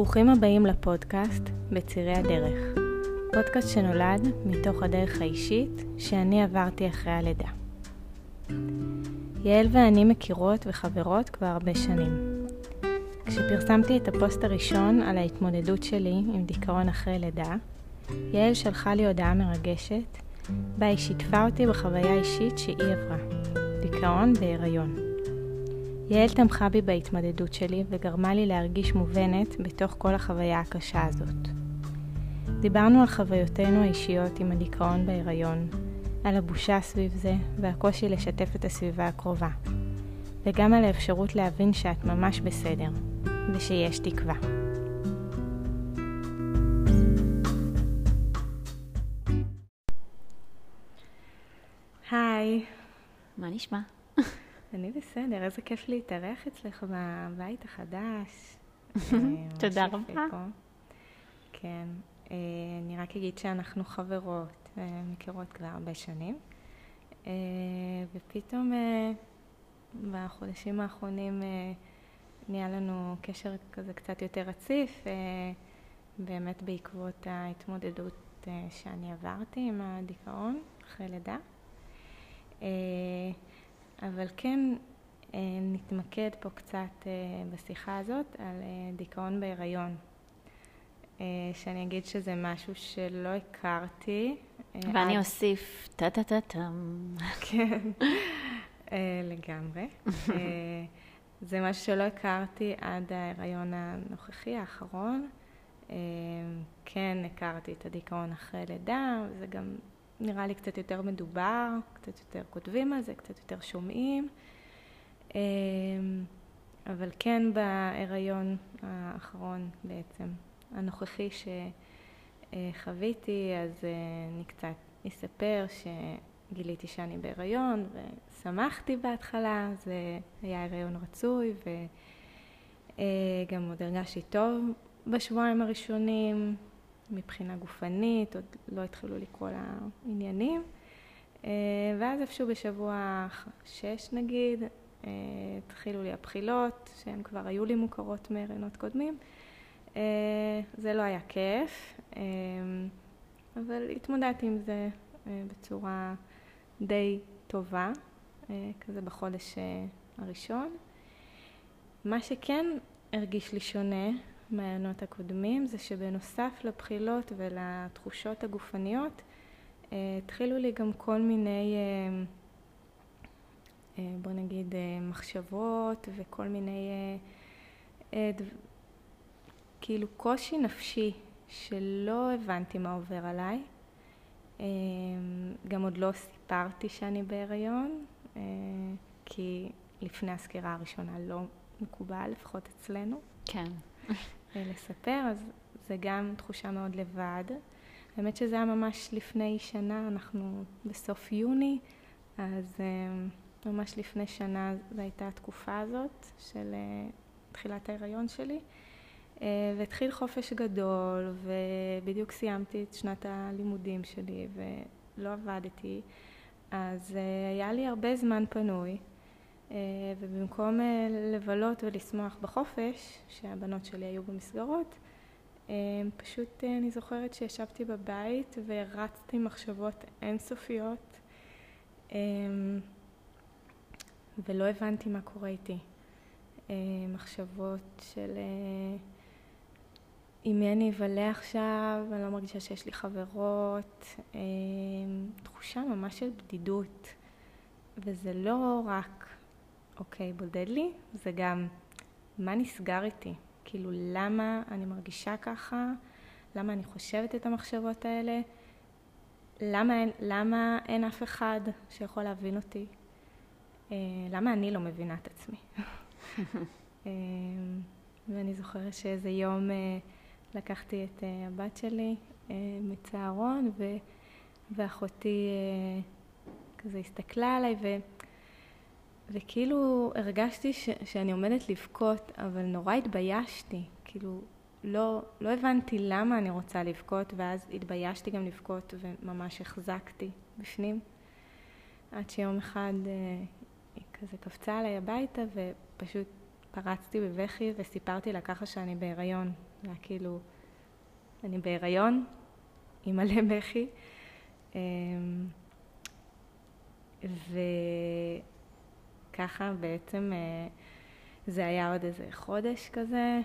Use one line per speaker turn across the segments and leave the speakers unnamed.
ברוכים הבאים לפודקאסט בצירי הדרך. פודקאסט שנולד מתוך הדרך האישית שאני עברתי אחרי הלידה. יעל ואני מכירות וחברות כבר הרבה שנים. כשפרסמתי את הפוסט הראשון על ההתמודדות שלי עם דיכאון אחרי לידה, יעל שלחה לי הודעה מרגשת, בה היא שיתפה אותי בחוויה אישית שהיא עברה, דיכאון בהיריון. יעל תמכה בי בהתמודדות שלי וגרמה לי להרגיש מובנת בתוך כל החוויה הקשה הזאת. דיברנו על חוויותינו האישיות עם הדיכאון בהיריון, על הבושה סביב זה והקושי לשתף את הסביבה הקרובה, וגם על האפשרות להבין שאת ממש בסדר, ושיש תקווה. היי.
מה נשמע?
אני בסדר, איזה כיף להתארח אצלך בבית החדש.
תודה
ממש יפה
רבה.
כן, אה, אני רק אגיד שאנחנו חברות, אה, מכירות כבר הרבה שנים, אה, ופתאום אה, בחודשים האחרונים אה, נהיה לנו קשר כזה קצת יותר רציף, אה, באמת בעקבות ההתמודדות אה, שאני עברתי עם הדיכאון אחרי לידה. אבל כן אה, נתמקד פה קצת אה, בשיחה הזאת על אה, דיכאון בהיריון. שאני אגיד שזה משהו שלא הכרתי.
ואני
עד-
אוסיף טה-טה-טה-טם.
כן, לגמרי. זה משהו שלא הכרתי עד ההיריון הנוכחי, האחרון. כן, הכרתי את הדיכאון אחרי לידה, זה גם נראה לי קצת יותר מדובר, קצת יותר כותבים על זה, קצת יותר שומעים. אה, אבל כן בהיריון האחרון בעצם, הנוכחי שחוויתי, אז אה, אני קצת אספר שגיליתי שאני בהיריון ושמחתי בהתחלה, זה היה הריון רצוי וגם עוד הרגשתי טוב בשבועיים הראשונים מבחינה גופנית, עוד לא התחילו לקרוא לעניינים. אה, ואז איפשהו בשבוע שש נגיד, אה, התחילו לי הבחילות, שהן כבר היו לי מוכרות מהריונות קודמים. אה, זה לא היה כיף, אבל התמודדתי עם זה בצורה די טובה, כזה בחודש הראשון. מה שכן הרגיש לי שונה מהעיינות הקודמים, זה שבנוסף לבחילות ולתחושות הגופניות, אה, התחילו לי גם כל מיני, אה, אה, בוא נגיד, מחשבות וכל מיני, כאילו קושי נפשי שלא הבנתי מה עובר עליי. גם עוד לא סיפרתי שאני בהיריון, כי לפני הסקירה הראשונה לא מקובל, לפחות אצלנו.
כן.
אה, לספר, אז זה גם תחושה מאוד לבד. האמת שזה היה ממש לפני שנה, אנחנו בסוף יוני, אז אה, ממש לפני שנה זו הייתה התקופה הזאת של אה, תחילת ההיריון שלי. והתחיל חופש גדול, ובדיוק סיימתי את שנת הלימודים שלי, ולא עבדתי, אז היה לי הרבה זמן פנוי. אה, ובמקום אה, לבלות ולשמוח בחופש, שהבנות שלי היו במסגרות, אה, פשוט אני זוכרת שישבתי בבית והרצתי מחשבות אינסופיות, ולא הבנתי מה קורה איתי. מחשבות של עם מי אני אבלה עכשיו, אני לא מרגישה שיש לי חברות, תחושה ממש של בדידות. וזה לא רק אוקיי, בודד לי, זה גם מה נסגר איתי. כאילו, למה אני מרגישה ככה? למה אני חושבת את המחשבות האלה? למה למה אין אף אחד שיכול להבין אותי? אה, למה אני לא מבינה את עצמי? אה, ואני זוכרת שאיזה יום אה, לקחתי את הבת שלי מצהרון, ו, ואחותי כזה הסתכלה עליי, ו... וכאילו הרגשתי ש, שאני עומדת לבכות, אבל נורא התביישתי. כאילו, לא, לא הבנתי למה אני רוצה לבכות, ואז התביישתי גם לבכות, וממש החזקתי בפנים. עד שיום אחד אה, היא כזה קפצה עליי הביתה, ופשוט פרצתי בבכי וסיפרתי לה ככה שאני בהיריון. זה היה כאילו, אני בהיריון, עם מלא בכי. אמ, וככה בעצם אה, זה היה עוד איזה חודש כזה,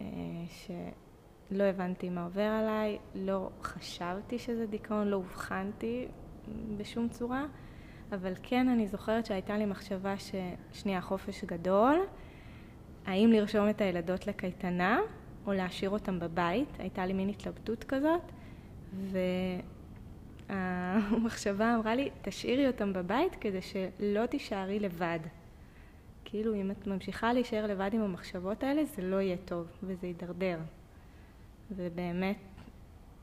אה, שלא הבנתי מה עובר עליי, לא חשבתי שזה דיכאון, לא אובחנתי בשום צורה, אבל כן אני זוכרת שהייתה לי מחשבה ששנייה, חופש גדול, האם לרשום את הילדות לקייטנה או להשאיר אותם בבית, הייתה לי מין התלבטות כזאת, והמחשבה אמרה לי, תשאירי אותם בבית כדי שלא תישארי לבד. כאילו, אם את ממשיכה להישאר לבד עם המחשבות האלה, זה לא יהיה טוב, וזה יידרדר. ובאמת,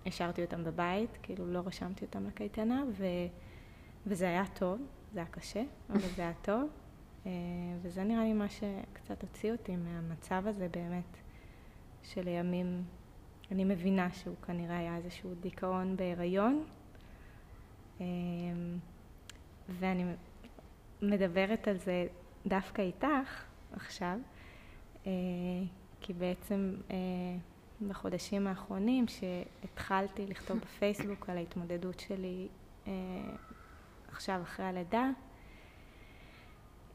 השארתי אותם בבית, כאילו לא רשמתי אותם לקייטנה, ו... וזה היה טוב, זה היה קשה, אבל זה היה טוב. אה, וזה נראה לי מה שקצת הוציא אותי מהמצב הזה באמת, שלימים אני מבינה שהוא כנראה היה איזשהו דיכאון בהיריון. אה, ואני מדברת על זה דווקא איתך עכשיו, אה, כי בעצם בחודשים האחרונים שהתחלתי לכתוב בפייסבוק על ההתמודדות שלי עכשיו אחרי הלידה,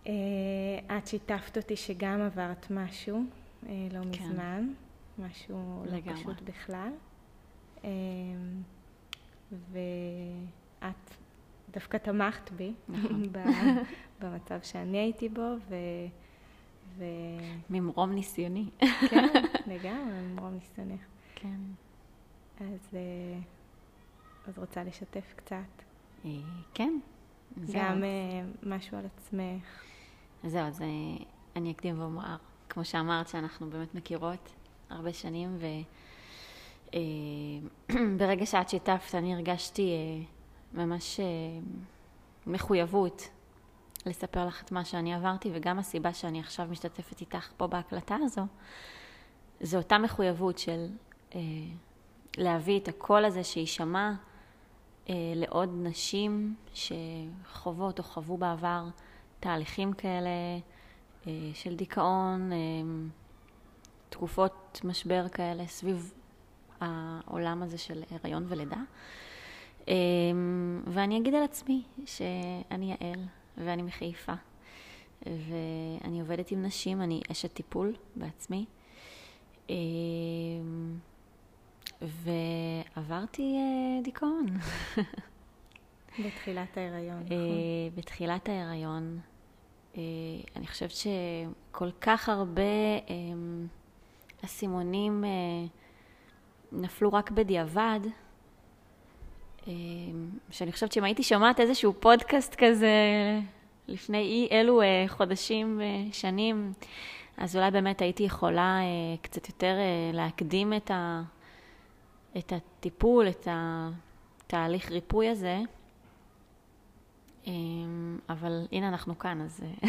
אה, את שיתפת אותי שגם עברת משהו אה, לא כן. מזמן, משהו לא לגמרי. לא פשוט בכלל. אה, ואת דווקא תמכת בי נכון. במצב שאני הייתי בו, ו...
ו... ממרום ניסיוני.
כן, לגמרי, ממרום ניסיונך.
כן.
אז, אז רוצה לשתף קצת.
כן.
גם משהו על עצמך.
זהו, אז אני אקדים ואומר, כמו שאמרת, שאנחנו באמת מכירות הרבה שנים, וברגע שאת שיתפת, אני הרגשתי אה, ממש אה, מחויבות לספר לך את מה שאני עברתי, וגם הסיבה שאני עכשיו משתתפת איתך פה בהקלטה הזו, זו אותה מחויבות של אה, להביא את הקול הזה שיישמע לעוד נשים שחוות או חוו בעבר תהליכים כאלה אה, של דיכאון, אה, תקופות משבר כאלה סביב העולם הזה של הריון ולידה. אה, ואני אגיד על עצמי שאני יעל ואני מחיפה, ואני עובדת עם נשים, אני אשת טיפול בעצמי. ועברתי דיכאון.
בתחילת ההיריון, נכון?
בתחילת ההיריון, אה, אני חושבת שכל כך הרבה אה, אסימונים אה, נפלו רק בדיעבד, שאני חושבת שאם הייתי שומעת איזשהו פודקאסט כזה לפני אי אלו חודשים, שנים, אז אולי באמת הייתי יכולה קצת יותר להקדים את, ה, את הטיפול, את התהליך ריפוי הזה. אמ, אבל הנה אנחנו כאן, אז אה,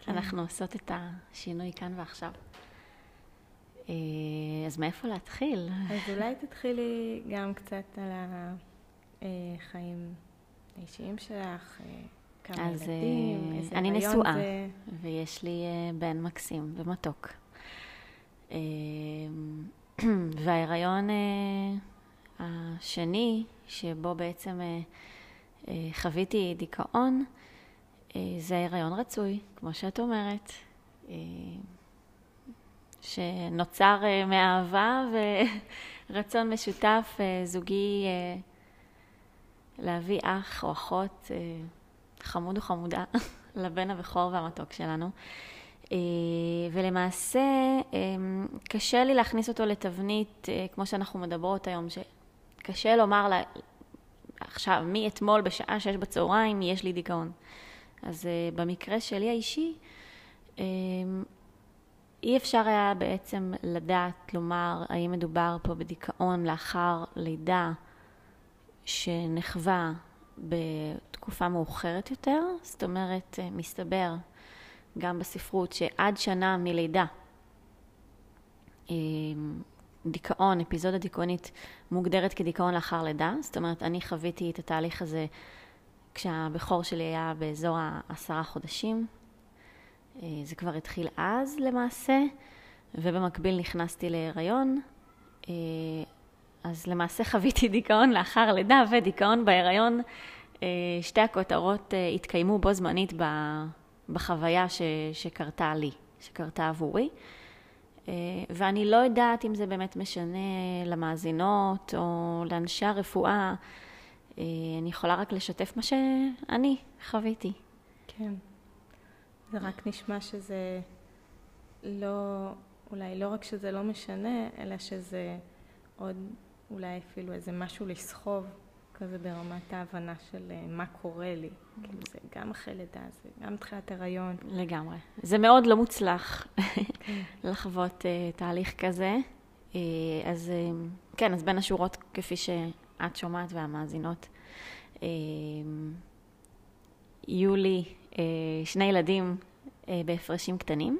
כן. אנחנו עושות את השינוי כאן ועכשיו. אה, אז מאיפה להתחיל?
אז אולי תתחילי גם קצת על החיים האישיים שלך, אה, כמה אז ילדים, איזה
אני נשואה, זה... ויש לי בן מקסים ומתוק. וההיריון השני, שבו בעצם אה, חוויתי דיכאון, אה, זה הריון רצוי, כמו שאת אומרת, אה, שנוצר מאהבה ורצון משותף זוגי להביא אח או אחות, חמוד או חמודה, לבן הבכור והמתוק שלנו. ולמעשה, קשה לי להכניס אותו לתבנית, כמו שאנחנו מדברות היום, שקשה לומר עכשיו, מאתמול בשעה שש בצהריים יש לי דיכאון. אז במקרה שלי האישי, um, אי אפשר היה בעצם לדעת, לומר, האם מדובר פה בדיכאון לאחר לידה שנחווה בתקופה מאוחרת יותר, זאת אומרת, uh, מסתבר גם בספרות שעד שנה מלידה um, דיכאון, אפיזודה דיכאונית מוגדרת כדיכאון לאחר לידה, זאת אומרת, אני חוויתי את התהליך הזה כשהבכור שלי היה באזור העשרה חודשים, זה כבר התחיל אז למעשה, ובמקביל נכנסתי להיריון. אז למעשה חוויתי דיכאון לאחר לידה ודיכאון בהיריון. שתי הכותרות התקיימו בו זמנית בחוויה ש, שקרתה לי, שקרתה עבורי. אה, ואני לא יודעת אם זה באמת משנה למאזינות או לאנשי הרפואה. אה, אני יכולה רק לשתף מה שאני חוויתי.
כן. זה רק נשמע שזה לא, אולי לא רק שזה לא משנה, אלא שזה עוד אולי אפילו איזה משהו לסחוב כזה ברמת ההבנה של אה, מה קורה לי. כאילו זה גם אחרי לידה, זה גם תחילת הריון.
לגמרי. זה מאוד לא מוצלח כן. לחוות uh, תהליך כזה. Uh, אז uh, כן, אז בין השורות, כפי שאת שומעת והמאזינות, uh, יהיו לי uh, שני ילדים uh, בהפרשים קטנים,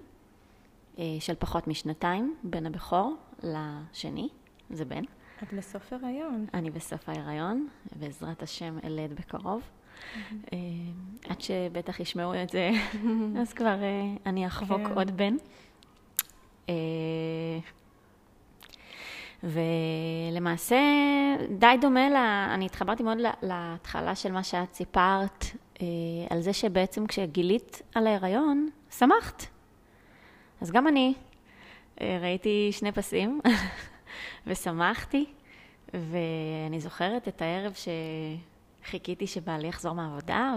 uh, של פחות משנתיים, בין הבכור לשני, זה בן.
את בסוף הריון.
אני בסוף ההיריון, בעזרת השם אלד בקרוב. אה, עד שבטח ישמעו את זה, אז כבר אה, אני אחבוק כן. עוד בן. אה, ולמעשה די דומה, לה, אני התחברתי מאוד להתחלה של מה שאת סיפרת, על זה שבעצם כשגילית על ההיריון, שמחת. אז גם אני ראיתי שני פסים ושמחתי, ואני זוכרת את הערב שחיכיתי שבעלי יחזור מהעבודה,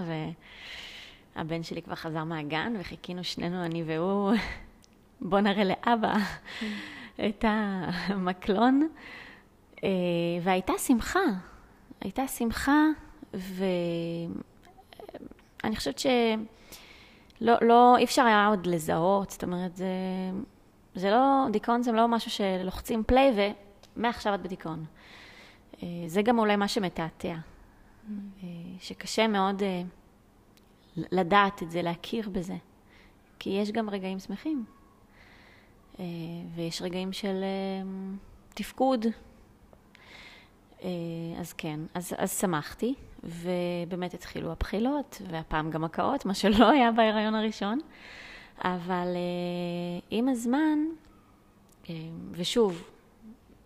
והבן שלי כבר חזר מהגן, וחיכינו שנינו, אני והוא, בוא נראה לאבא את המקלון. אה, והייתה שמחה, הייתה שמחה, ואני חושבת שלא, לא, אי אפשר היה עוד לזהות, זאת אומרת, זה, זה לא, דיכאון זה לא משהו שלוחצים פליי ומעכשיו את בדיכאון. אה, זה גם אולי מה שמתעתע, אה, שקשה מאוד אה, לדעת את זה, להכיר בזה. כי יש גם רגעים שמחים, ויש רגעים של תפקוד. אז כן, אז, אז שמחתי, ובאמת התחילו הבחילות, והפעם גם הקאות, מה שלא היה בהיריון הראשון. אבל עם הזמן, ושוב,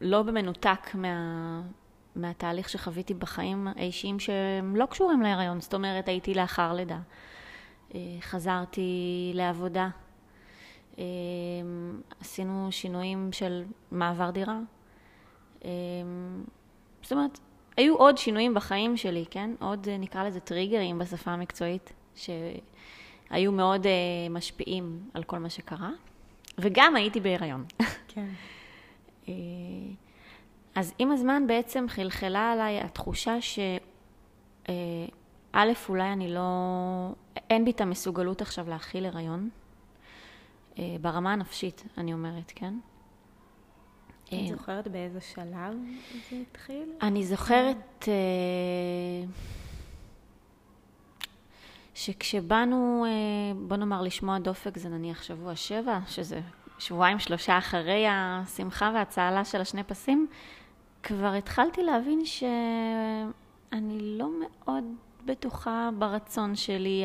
לא במנותק מה, מהתהליך שחוויתי בחיים האישיים שהם לא קשורים להיריון. זאת אומרת, הייתי לאחר לידה. אה, חזרתי לעבודה. אה, עשינו שינויים של מעבר דירה. אה, זאת אומרת, היו עוד שינויים בחיים שלי, כן? עוד נקרא לזה טריגרים בשפה המקצועית, שהיו מאוד משפיעים על כל מה שקרה. וגם הייתי בהיריון. כן. אז עם הזמן בעצם חלחלה עליי התחושה שא', אה, אולי אני לא, אין בי את המסוגלות עכשיו להכיל הריון, אה, ברמה הנפשית, אני אומרת, כן?
את זוכרת באיזה שלב זה התחיל?
אני זוכרת שכשבאנו, בוא נאמר, לשמוע דופק, זה נניח שבוע שבע, שזה שבועיים שלושה אחרי השמחה והצהלה של השני פסים, כבר התחלתי להבין שאני לא מאוד בטוחה ברצון שלי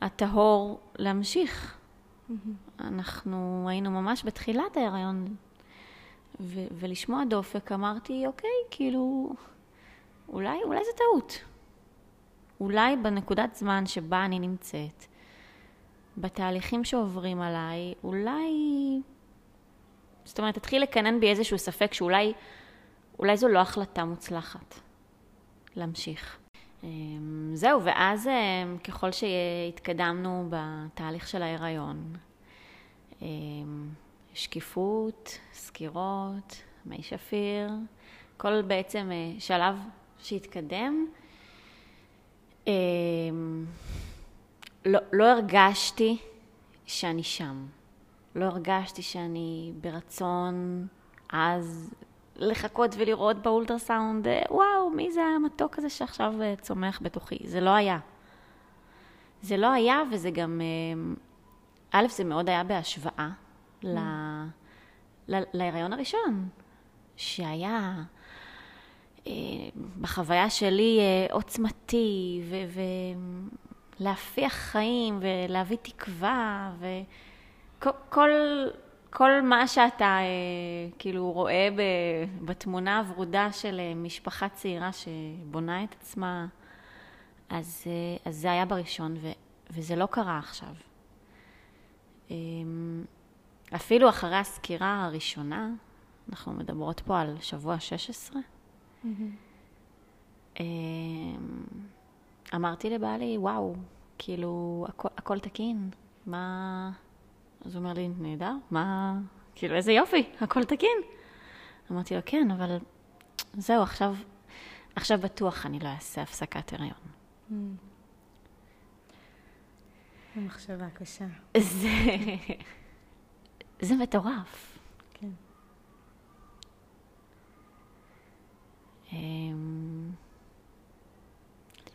הטהור להמשיך. Mm-hmm. אנחנו היינו ממש בתחילת ההיריון, ו- ולשמוע דופק אמרתי, אוקיי, כאילו, אולי, אולי זה טעות. אולי בנקודת זמן שבה אני נמצאת, בתהליכים שעוברים עליי, אולי זאת אומרת, תתחיל לקנן בי איזשהו ספק שאולי אולי זו לא החלטה מוצלחת להמשיך. אמ, זהו, ואז אמ, ככל שהתקדמנו בתהליך של ההיריון, אמ, שקיפות, סקירות, מי שפיר, כל בעצם אה, שלב שהתקדם, לא, לא הרגשתי שאני שם. לא הרגשתי שאני ברצון אז לחכות ולראות באולטרסאונד, אה, וואו, מי זה המתוק הזה שעכשיו אה, צומח בתוכי? זה לא היה. זה לא היה, וזה גם, אה, א', זה מאוד היה בהשוואה mm. ל, ל, להיריון הראשון, שהיה בחוויה שלי עוצמתי, ו... ו להפיח חיים ולהביא תקווה וכל כל, מה שאתה אה, כאילו רואה בתמונה הוורודה של אה, משפחה צעירה שבונה את עצמה, אז, אה, אז זה היה בראשון ו, וזה לא קרה עכשיו. אה, אפילו אחרי הסקירה הראשונה, אנחנו מדברות פה על שבוע 16, mm-hmm. אמרתי לבעלי, וואו, כאילו, הכל, הכל תקין, מה... אז הוא אומר לי, נהדר, מה... כאילו, איזה יופי, הכל תקין. אמרתי לו, כן, אבל זהו, עכשיו, עכשיו בטוח אני לא אעשה הפסקת הריון. Mm.
זו מחשבה קשה.
זה... זה מטורף.
כן.
אמ,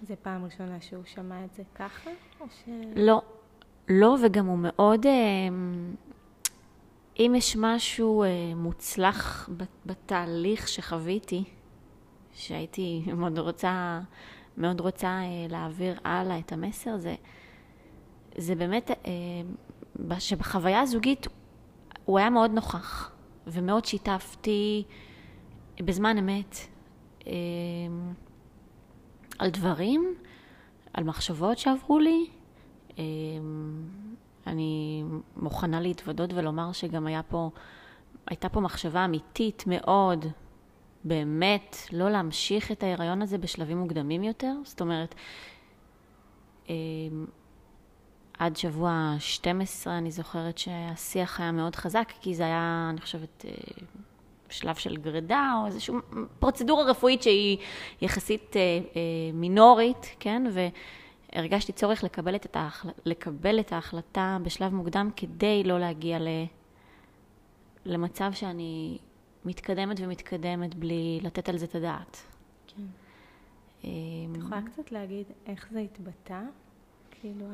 זה פעם ראשונה שהוא שמע את זה ככה? או ש...
לא, לא, וגם הוא מאוד... אמ, אם יש משהו אה, מוצלח בתהליך שחוויתי, שהייתי מאוד רוצה, מאוד רוצה אה, להעביר הלאה את המסר, זה, זה באמת אה, שבחוויה הזוגית הוא היה מאוד נוכח, ומאוד שיתפתי בזמן אמת על דברים, על מחשבות שעברו לי. אני מוכנה להתוודות ולומר שגם היה פה, הייתה פה מחשבה אמיתית מאוד, באמת, לא להמשיך את ההיריון הזה בשלבים מוקדמים יותר. זאת אומרת, עד שבוע 12 אני זוכרת שהשיח היה מאוד חזק, כי זה היה, אני חושבת, אה, שלב של גרידה או איזושהי פרוצדורה רפואית שהיא יחסית אה, אה, מינורית, כן? והרגשתי צורך לקבל את, ההחל... לקבל את ההחלטה בשלב מוקדם כדי לא להגיע ל... למצב שאני מתקדמת ומתקדמת בלי לתת על זה את הדעת.
כן. את יכולה קצת להגיד איך זה התבטא? כאילו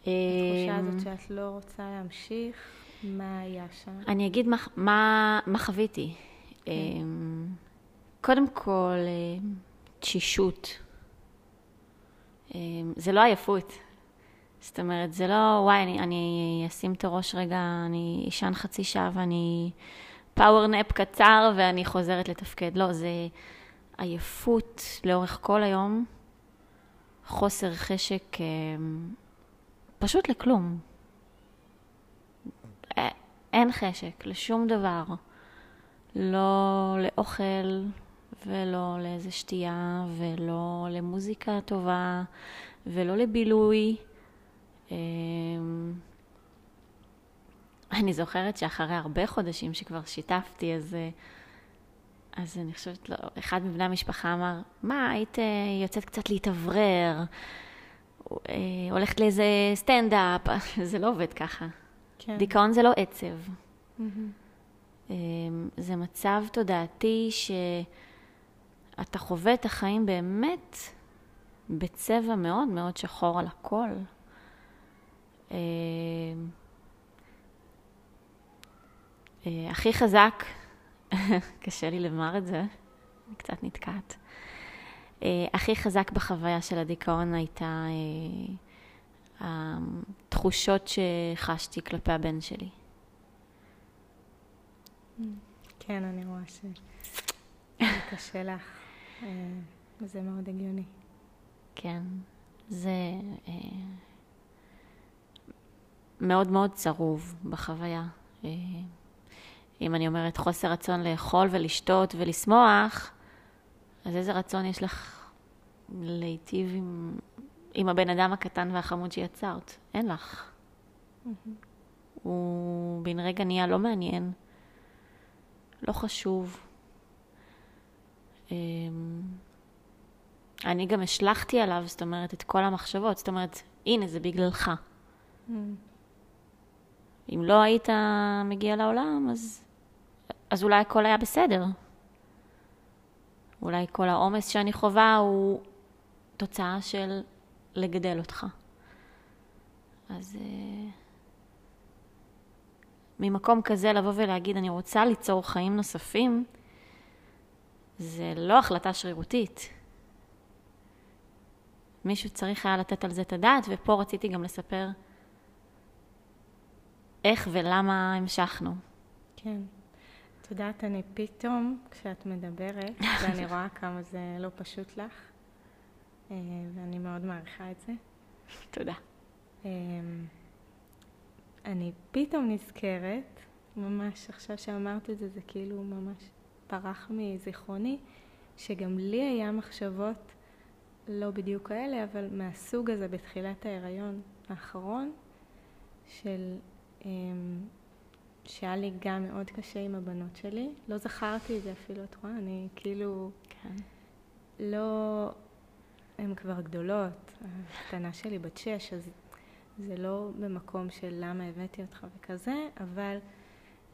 התחושה הזאת שאת לא רוצה להמשיך, מה היה שם?
אני אגיד מה, מה, מה חוויתי. כן. אמ, קודם כל, אמ, תשישות. אמ, זה לא עייפות. זאת אומרת, זה לא, וואי, אני, אני אשים את הראש רגע, אני אשן חצי שעה ואני פאוור נאפ קצר ואני חוזרת לתפקד. לא, זה עייפות לאורך כל היום, חוסר חשק פשוט לכלום. אין חשק לשום דבר. לא לאוכל ולא לאיזה שתייה ולא למוזיקה טובה ולא לבילוי. אמ, אני זוכרת שאחרי הרבה חודשים שכבר שיתפתי, אז, אז אני חושבת, לא, אחד מבני המשפחה אמר, מה, היית אה, יוצאת קצת להתאוורר, אה, הולכת לאיזה סטנדאפ, זה לא עובד ככה. כן. דיכאון זה לא עצב. Mm-hmm. זה מצב תודעתי שאתה חווה את החיים באמת בצבע מאוד מאוד שחור על הכל. אמ, אה, הכי חזק, קשה לי לומר את זה, אני קצת נתקעת. אה, הכי חזק בחוויה של הדיכאון הייתה אה, התחושות שחשתי כלפי הבן שלי.
כן, אני רואה שקשה לך, אה, וזה מאוד הגיוני.
כן, זה מאוד מאוד צרוב בחוויה. אם אני אומרת חוסר רצון לאכול ולשתות ולשמוח, אז איזה רצון יש לך להיטיב עם, עם הבן אדם הקטן והחמוד שיצרת? אין לך. Mm-hmm. הוא בן רגע נהיה לא מעניין, לא חשוב. אמ, אני גם השלכתי עליו, זאת אומרת, את כל המחשבות. זאת אומרת, הנה, זה בגללך. Mm. אם לא היית מגיע לעולם, אז, אז אולי הכל היה בסדר. אולי כל העומס שאני חווה הוא תוצאה של לגדל אותך. אז uh, ממקום כזה לבוא ולהגיד, אני רוצה ליצור חיים נוספים, זה לא החלטה שרירותית. מישהו צריך היה לתת על זה את הדעת, ופה רציתי גם לספר איך ולמה המשכנו.
כן. את יודעת, אני פתאום, כשאת מדברת, ואני רואה כמה זה לא פשוט לך, אה, ואני מאוד מעריכה את זה.
תודה.
אה, אני פתאום נזכרת, ממש עכשיו שאמרת את זה, זה כאילו ממש פרח מזיכרוני, שגם לי היה מחשבות לא בדיוק כאלה, אבל מהסוג הזה בתחילת ההיריון האחרון, של אמ, שהיה לי גם מאוד קשה עם הבנות שלי. לא זכרתי את זה אפילו, את רואה? אני כאילו...
כן.
לא... הן כבר גדולות. הקטנה שלי בת שש, אז זה לא במקום של למה הבאתי אותך וכזה, אבל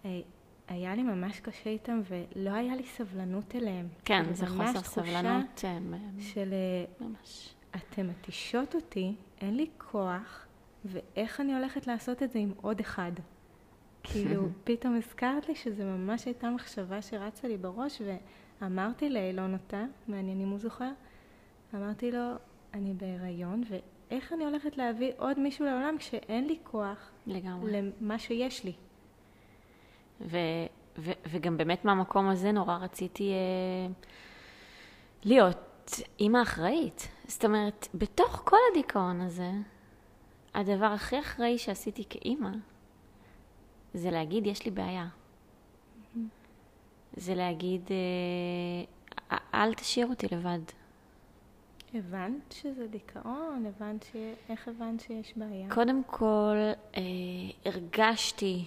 אה, היה לי ממש קשה איתם ולא היה לי סבלנות אליהם.
כן, זה חוסר סבלנות.
אה, של... אה, ממש. אתן מתישות אותי, אין לי כוח, ואיך אני הולכת לעשות את זה עם עוד אחד? כאילו, פתאום הזכרת לי שזה ממש הייתה מחשבה שרצה לי בראש, ואמרתי לאילון אותה, מעניין אם הוא זוכר, אמרתי לו, אני בהיריון, ואיך אני הולכת להביא עוד מישהו לעולם כשאין לי כוח
לגמרי.
למה שיש לי.
ו, ו, וגם באמת מהמקום הזה נורא רציתי אה, להיות אימא אחראית. זאת אומרת, בתוך כל הדיכאון הזה, הדבר הכי אחראי שעשיתי כאימא, זה להגיד, יש לי בעיה. זה להגיד, אה, אל תשאיר אותי לבד.
הבנת שזה דיכאון? הבנת ש... איך הבנת שיש בעיה?
קודם כל, אה, הרגשתי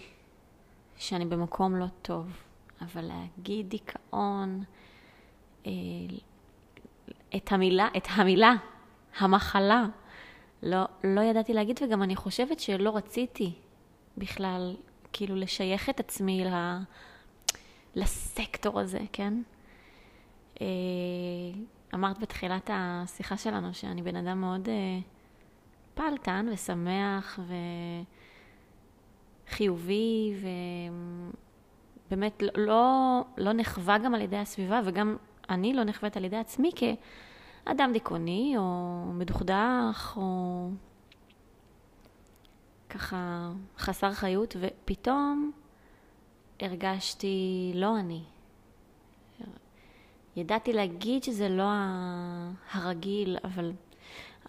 שאני במקום לא טוב, אבל להגיד דיכאון, אה, את המילה, את המילה, המחלה, לא, לא ידעתי להגיד, וגם אני חושבת שלא רציתי בכלל, כאילו, לשייך את עצמי ל, לסקטור הזה, כן? אה, אמרת בתחילת השיחה שלנו שאני בן אדם מאוד אה, פעלתן ושמח וחיובי, ובאמת לא, לא, לא נחווה גם על ידי הסביבה, וגם אני לא נחווית על ידי עצמי כ... אדם דיכאוני, או מדוכדך, או ככה חסר חיות, ופתאום הרגשתי לא אני. ידעתי להגיד שזה לא הרגיל, אבל,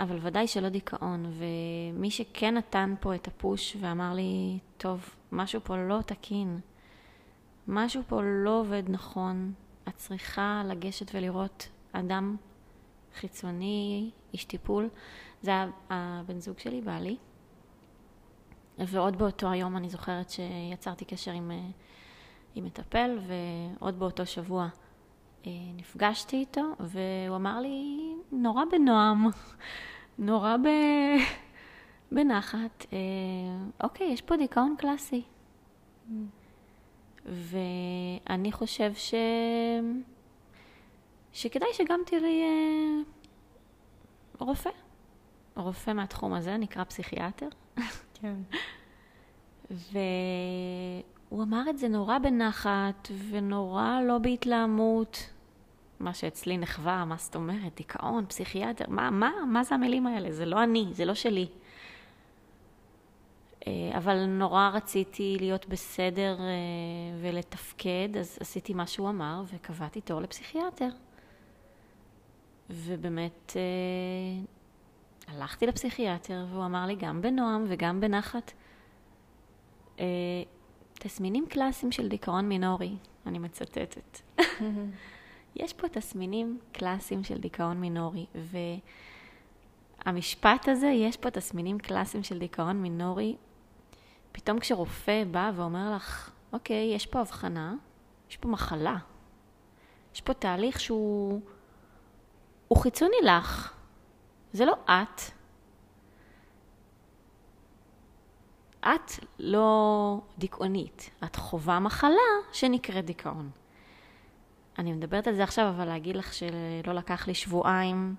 אבל ודאי שלא דיכאון. ומי שכן נתן פה את הפוש ואמר לי, טוב, משהו פה לא תקין, משהו פה לא עובד נכון, את צריכה לגשת ולראות אדם חיצוני, איש טיפול, זה הבן זוג שלי, בעלי. ועוד באותו היום אני זוכרת שיצרתי קשר עם, אה, עם מטפל, ועוד באותו שבוע נפגשתי איתו, והוא אמר לי, נורא בנועם, נורא ב... בנחת, אה, אוקיי, יש פה דיכאון קלאסי. Mm. ואני חושב ש... שכדאי שגם תראי אה, רופא. רופא מהתחום הזה, נקרא פסיכיאטר.
כן.
והוא אמר את זה נורא בנחת ונורא לא בהתלהמות. מה שאצלי נחווה, מה זאת אומרת, דיכאון, פסיכיאטר, מה, מה, מה זה המילים האלה? זה לא אני, זה לא שלי. אה, אבל נורא רציתי להיות בסדר אה, ולתפקד, אז עשיתי מה שהוא אמר וקבעתי תור לפסיכיאטר. ובאמת אה, הלכתי לפסיכיאטר, והוא אמר לי גם בנועם וגם בנחת, תסמינים קלאסיים של דיכאון מינורי, אני מצטטת. יש פה תסמינים קלאסיים של דיכאון מינורי, והמשפט הזה, יש פה תסמינים קלאסיים של דיכאון מינורי, פתאום כשרופא בא ואומר לך, אוקיי, יש פה הבחנה, יש פה מחלה, יש פה תהליך שהוא הוא חיצוני לך. זה לא את. את לא דיכאונית, את חווה מחלה שנקראת דיכאון. אני מדברת על זה עכשיו, אבל להגיד לך שלא לקח לי שבועיים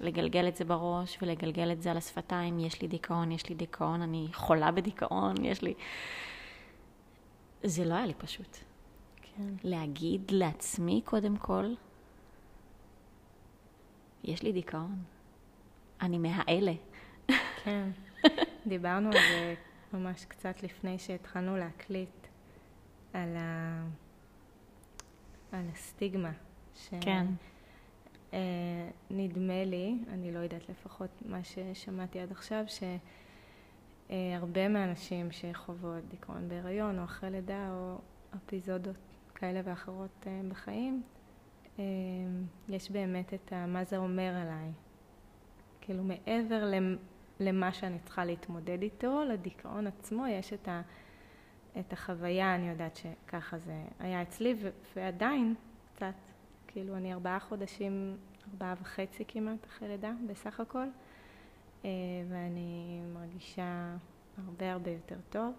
לגלגל את זה בראש ולגלגל את זה על השפתיים, יש לי דיכאון, יש לי דיכאון, אני חולה בדיכאון, יש לי... זה לא היה לי פשוט. כן. להגיד לעצמי קודם כל, יש לי דיכאון. אני מהאלה.
כן. דיברנו על זה ממש קצת לפני שהתחלנו להקליט, על, ה... על הסטיגמה. ש...
כן.
Uh, נדמה לי, אני לא יודעת לפחות מה ששמעתי עד עכשיו, שהרבה uh, מהנשים שחוות דיכאון בהיריון או אחרי לידה או אפיזודות כאלה ואחרות uh, בחיים, uh, יש באמת את ה, מה זה אומר עליי. כאילו מעבר למה שאני צריכה להתמודד איתו, לדיכאון עצמו יש את, ה, את החוויה, אני יודעת שככה זה היה אצלי, ו, ועדיין קצת, כאילו אני ארבעה חודשים, ארבעה וחצי כמעט אחרי לידה בסך הכל, אה, ואני מרגישה הרבה הרבה יותר טוב,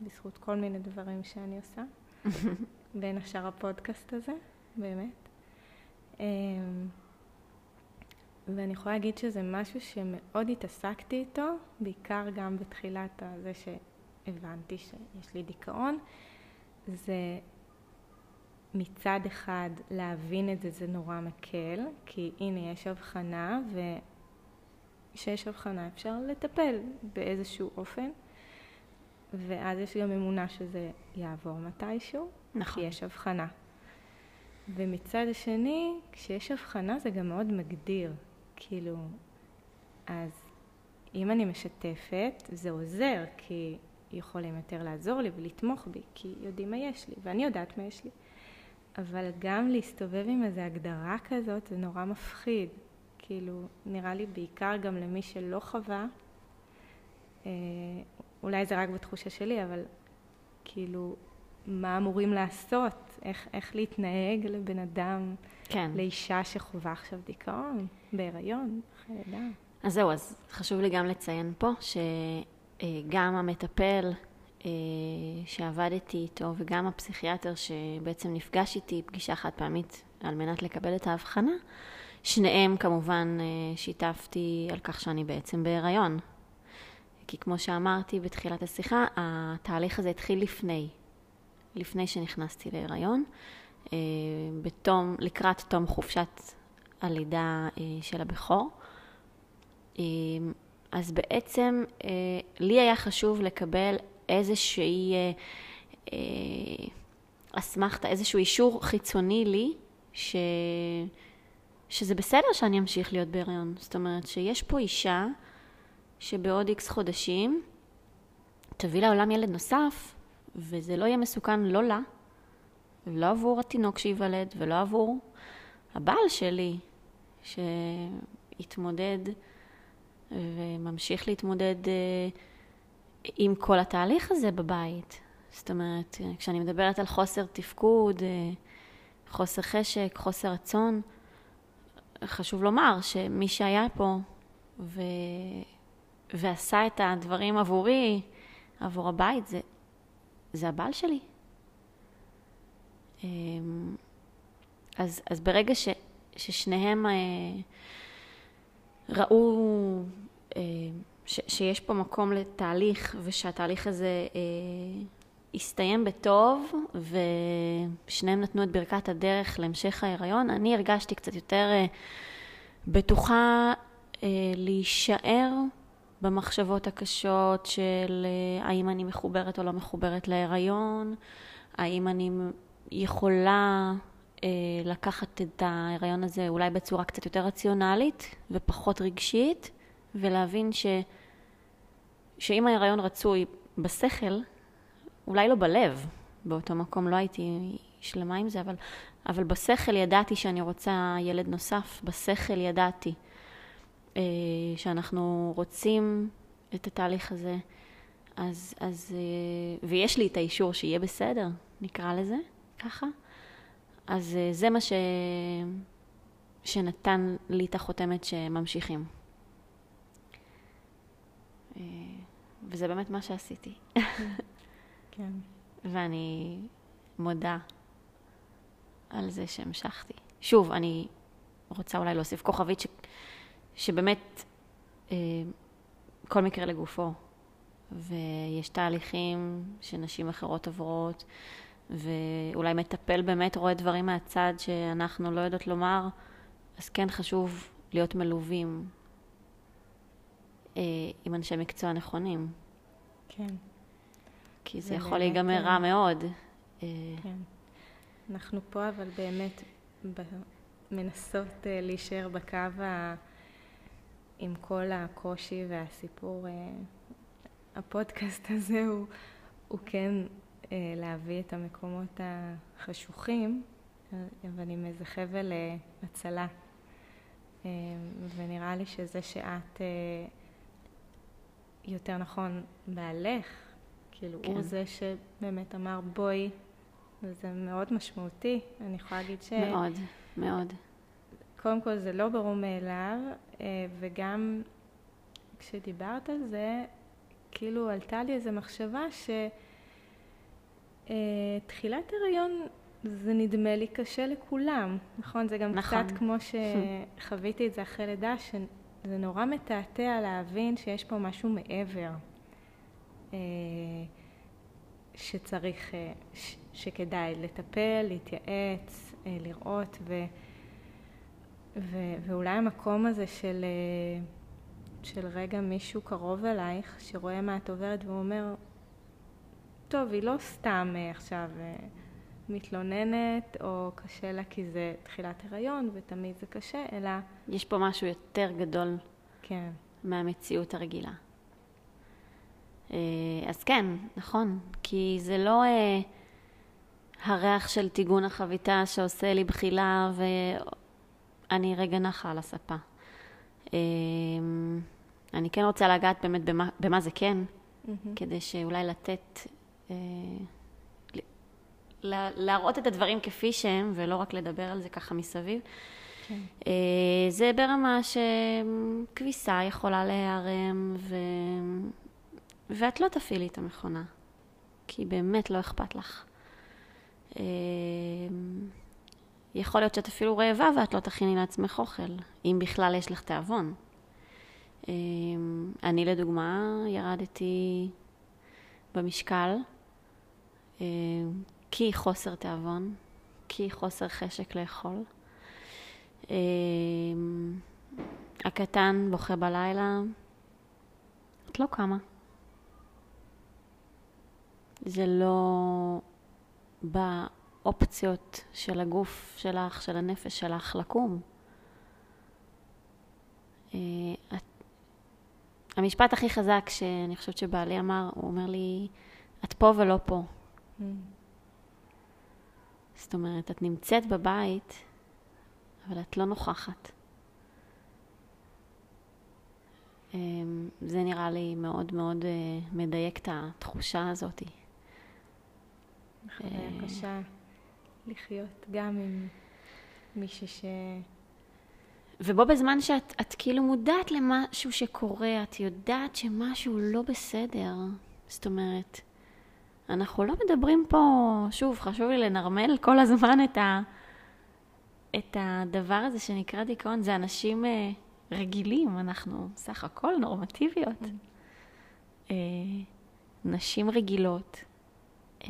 בזכות כל מיני דברים שאני עושה, בין השאר הפודקאסט הזה, באמת. אה, ואני יכולה להגיד שזה משהו שמאוד התעסקתי איתו, בעיקר גם בתחילת זה שהבנתי שיש לי דיכאון. זה מצד אחד להבין את זה זה נורא מקל, כי הנה יש הבחנה, וכשיש הבחנה אפשר לטפל באיזשהו אופן, ואז יש גם אמונה שזה יעבור מתישהו,
נכון.
כי יש הבחנה. ומצד השני, כשיש הבחנה זה גם מאוד מגדיר. כאילו, אז אם אני משתפת, זה עוזר, כי יכולים יותר לעזור לי ולתמוך בי, כי יודעים מה יש לי, ואני יודעת מה יש לי. אבל גם להסתובב עם איזו הגדרה כזאת זה נורא מפחיד. כאילו, נראה לי בעיקר גם למי שלא חווה, אה, אולי זה רק בתחושה שלי, אבל כאילו, מה אמורים לעשות? איך, איך להתנהג לבן אדם,
כן.
לאישה שחווה עכשיו דיכאון, בהיריון, אחרי לידה.
אז זהו, אז חשוב לי גם לציין פה שגם המטפל אה, שעבדתי איתו וגם הפסיכיאטר שבעצם נפגש איתי פגישה חד פעמית על מנת לקבל את ההבחנה, שניהם כמובן אה, שיתפתי על כך שאני בעצם בהיריון. כי כמו שאמרתי בתחילת השיחה, התהליך הזה התחיל לפני, לפני שנכנסתי להיריון, אה, בתום, לקראת תום חופשת הלידה של הבכור. אז בעצם לי היה חשוב לקבל איזושהי אה, אה, אסמכתה, איזשהו אישור חיצוני לי, ש... שזה בסדר שאני אמשיך להיות בהריון. זאת אומרת שיש פה אישה שבעוד איקס חודשים תביא לעולם ילד נוסף, וזה לא יהיה מסוכן לא לה, ולא עבור התינוק שייוולד, ולא עבור הבעל שלי, שהתמודד וממשיך להתמודד אה, עם כל התהליך הזה בבית. זאת אומרת, כשאני מדברת על חוסר תפקוד, אה, חוסר חשק, חוסר רצון, חשוב לומר שמי שהיה פה ו... ועשה את הדברים עבורי, עבור הבית, זה, זה הבעל שלי. אמ, אז, אז ברגע ש, ששניהם אה, ראו אה, ש, שיש פה מקום לתהליך ושהתהליך הזה אה, הסתיים בטוב ושניהם נתנו את ברכת הדרך להמשך ההיריון, אני הרגשתי קצת יותר אה, בטוחה להישאר במחשבות הקשות של האם אני מחוברת או לא מחוברת להיריון, האם אני יכולה לקחת את ההיריון הזה אולי בצורה קצת יותר רציונלית ופחות רגשית. ולהבין ש... שאם ההיריון רצוי בשכל, אולי לא בלב, באותו מקום לא הייתי שלמה עם זה, אבל, אבל בשכל ידעתי שאני רוצה ילד נוסף, בשכל ידעתי אה, שאנחנו רוצים את התהליך הזה, אז, אז, אה, ויש לי את האישור שיהיה בסדר, נקרא לזה ככה, אז אה, זה מה ש... שנתן לי את החותמת שממשיכים. אה, וזה באמת מה שעשיתי.
כן.
ואני מודה על זה שהמשכתי. שוב, אני רוצה אולי להוסיף כוכבית ש... שבאמת אה, כל מקרה לגופו, ויש תהליכים שנשים אחרות עוברות, ואולי מטפל באמת רואה דברים מהצד שאנחנו לא יודעות לומר, אז כן חשוב להיות מלווים אה, עם אנשי מקצוע נכונים,
כן,
כי זה
זה
יכול להיגמר
אה,
רע מאוד. אה,
כן. אנחנו פה אבל באמת ב- מנסות אה, להישאר בקו ה... עם כל הקושי והסיפור. אה, הפודקאסט הזה הוא, הוא כן להביא את המקומות החשוכים, אה, אבל עם איזה חבל אה, הצלה. אה, ונראה לי שזה שאת, אה, יותר נכון, בעלך, כאילו,
כן.
הוא זה שבאמת אמר בואי, וזה מאוד משמעותי. אני יכולה להגיד ש...
מאוד, מאוד.
קודם כל זה לא ברור מאליו, אה, וגם כשדיברת על זה, כאילו עלתה לי איזו מחשבה שתחילת הריון זה נדמה לי קשה לכולם, נכון? זה גם
נכון.
קצת כמו שחוויתי את זה אחרי לידה, שזה נורא מתעתע להבין שיש פה משהו מעבר. אה, שצריך, אה, ש- שכדאי לטפל, להתייעץ, אה, לראות, ו... ו- ואולי המקום הזה של, אה, של רגע מישהו קרוב אלייך, שרואה מה את עוברת והוא אומר, טוב, היא לא סתם אה, עכשיו אה, מתלוננת, או קשה לה כי זה תחילת הריון ותמיד זה קשה, אלא
יש פה משהו יותר גדול
כן,
מהמציאות הרגילה. אה, אז כן, נכון, כי זה לא אה, הריח של טיגון החביתה שעושה לי בחילה ואני רגע נחה על הספה. אה, אני כן רוצה לגעת באמת במה, במה זה כן,
מהמם.
כדי שאולי לתת, להראות את הדברים כפי שהם, ולא רק לדבר על זה ככה מסביב.
כן.
אה, זה ברמה שכביסה יכולה להיערם, ו... ואת לא תפעילי את המכונה, כי באמת לא אכפת לך. אה, יכול להיות שאת אפילו רעבה ואת לא תכיני לעצמך אוכל, אם בכלל יש לך תיאבון. אה, אני לדוגמה ירדתי במשקל אה, כי חוסר תיאבון, כי חוסר חשק לאכול. אה, הקטן בוכה בלילה, את לא קמה. זה לא באופציות של הגוף שלך, של הנפש שלך, לקום. אה. המשפט הכי חזק שאני חושבת שבעלי אמר, הוא אומר לי, את פה ולא פה.
מהמם.
זאת אומרת, את נמצאת בבית, אבל את לא נוכחת. אמ, זה נראה לי מאוד מאוד אה, מדייק את התחושה הזאת.
חוויה
אה,
קשה לחיות גם עם מישהי ש...
ובו בזמן שאת את כאילו מודעת למשהו שקורה, את יודעת שמשהו לא בסדר. זאת אומרת, אנחנו לא מדברים פה, שוב, חשוב לי לנרמל כל הזמן את, ה, את הדבר הזה שנקרא דיכאון. זה אנשים אה, רגילים, אנחנו סך הכל נורמטיביות. אה, נשים רגילות. אה,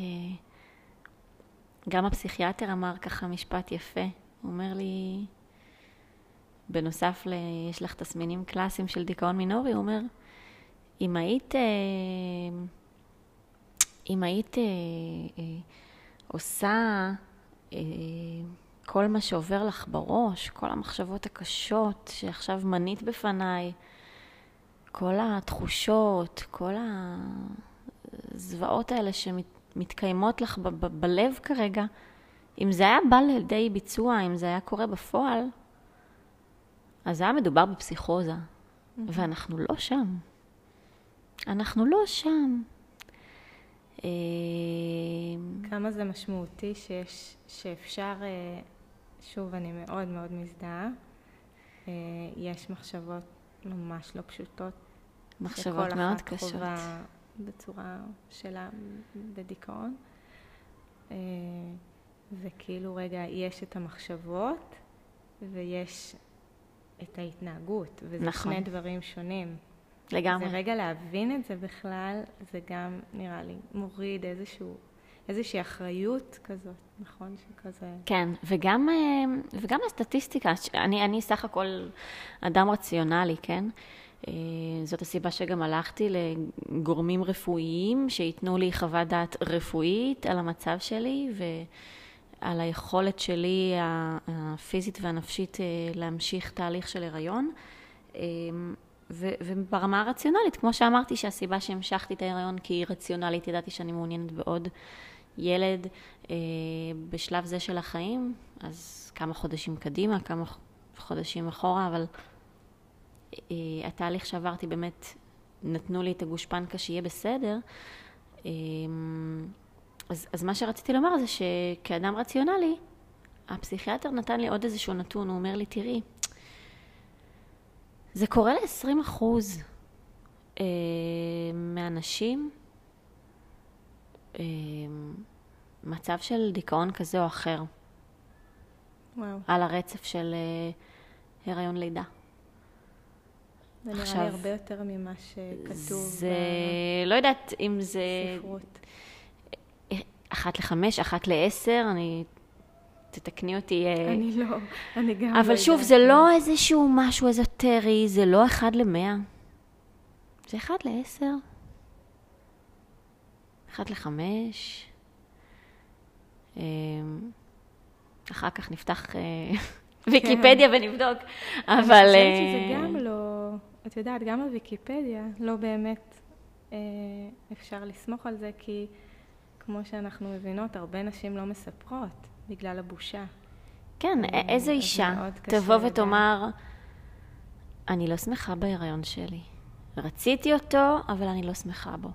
גם הפסיכיאטר אמר ככה משפט יפה. הוא אומר לי, בנוסף ל... יש לך תסמינים קלאסיים של דיכאון מינורי, הוא אומר, אם היית, אה, אם היית אה, אה, עושה אה, כל מה שעובר לך בראש, כל המחשבות הקשות שעכשיו מנית בפניי, כל התחושות, כל הזוועות האלה שמתקיימות לך ב- ב- בלב כרגע, אם זה היה בא לידי ביצוע, אם זה היה קורה בפועל, אז היה מדובר בפסיכוזה, ואנחנו לא שם. אנחנו לא שם. אה,
כמה זה משמעותי שיש, שאפשר, אה, שוב, אני מאוד מאוד מזדהה, אה, יש מחשבות ממש לא פשוטות.
מחשבות
שכל
מאוד
אחת
קשות.
חווה בצורה שלה בדיכאון. וכאילו, רגע, יש את המחשבות ויש את ההתנהגות, וזה
נכון.
שני דברים שונים.
לגמרי.
זה רגע להבין את זה בכלל, זה גם נראה לי מוריד איזשהו, איזושהי אחריות כזאת, נכון? שכזה...
כן, וגם, אה, וגם הסטטיסטיקה, אני, אני סך הכל אדם רציונלי, כן? אה, זאת הסיבה שגם הלכתי לגורמים רפואיים שייתנו לי חוות דעת רפואית על המצב שלי ועל היכולת שלי הפיזית והנפשית להמשיך תהליך של הריון. וברמה הרציונלית, כמו שאמרתי, שהסיבה שהמשכתי את ההיריון כי היא רציונלית, ידעתי שאני מעוניינת בעוד ילד אה, בשלב זה של החיים, אז כמה חודשים קדימה, כמה חודשים אחורה, אבל אה, התהליך שעברתי באמת נתנו לי את הגושפנקה שיהיה בסדר. אה, אז, אז מה שרציתי לומר זה שכאדם רציונלי, הפסיכיאטר נתן לי עוד איזשהו נתון, הוא אומר לי, תראי, זה קורה ל-20 אחוז אה, מהאנשים, אה, מצב של דיכאון כזה או אחר.
וואו.
על הרצף של אה, הריון לידה.
זה נראה לי הרבה יותר ממה שכתוב
זה... ב... לא יודעת אם זה...
ספרות.
אחת לחמש, אחת לעשר, אני תתקני אותי.
אה, אני לא, אני גם
לא אבל שוב, זה לא איזשהו משהו אזוטרי, זה לא אחד למאה. זה אחד לעשר, אחד לחמש. אמ, אחר כך נפתח אה, ויקיפדיה ונבדוק, אבל...
אני חושבת שזה אה, גם לא, את יודעת, גם בוויקיפדיה לא באמת אפשר לסמוך על זה, כי כמו שאנחנו מבינות, הרבה נשים לא מספרות. בגלל הבושה.
כן, אה, איזו אישה תבוא ותאמר, אני לא שמחה בהיריון שלי. רציתי אותו, אבל אני לא שמחה בו.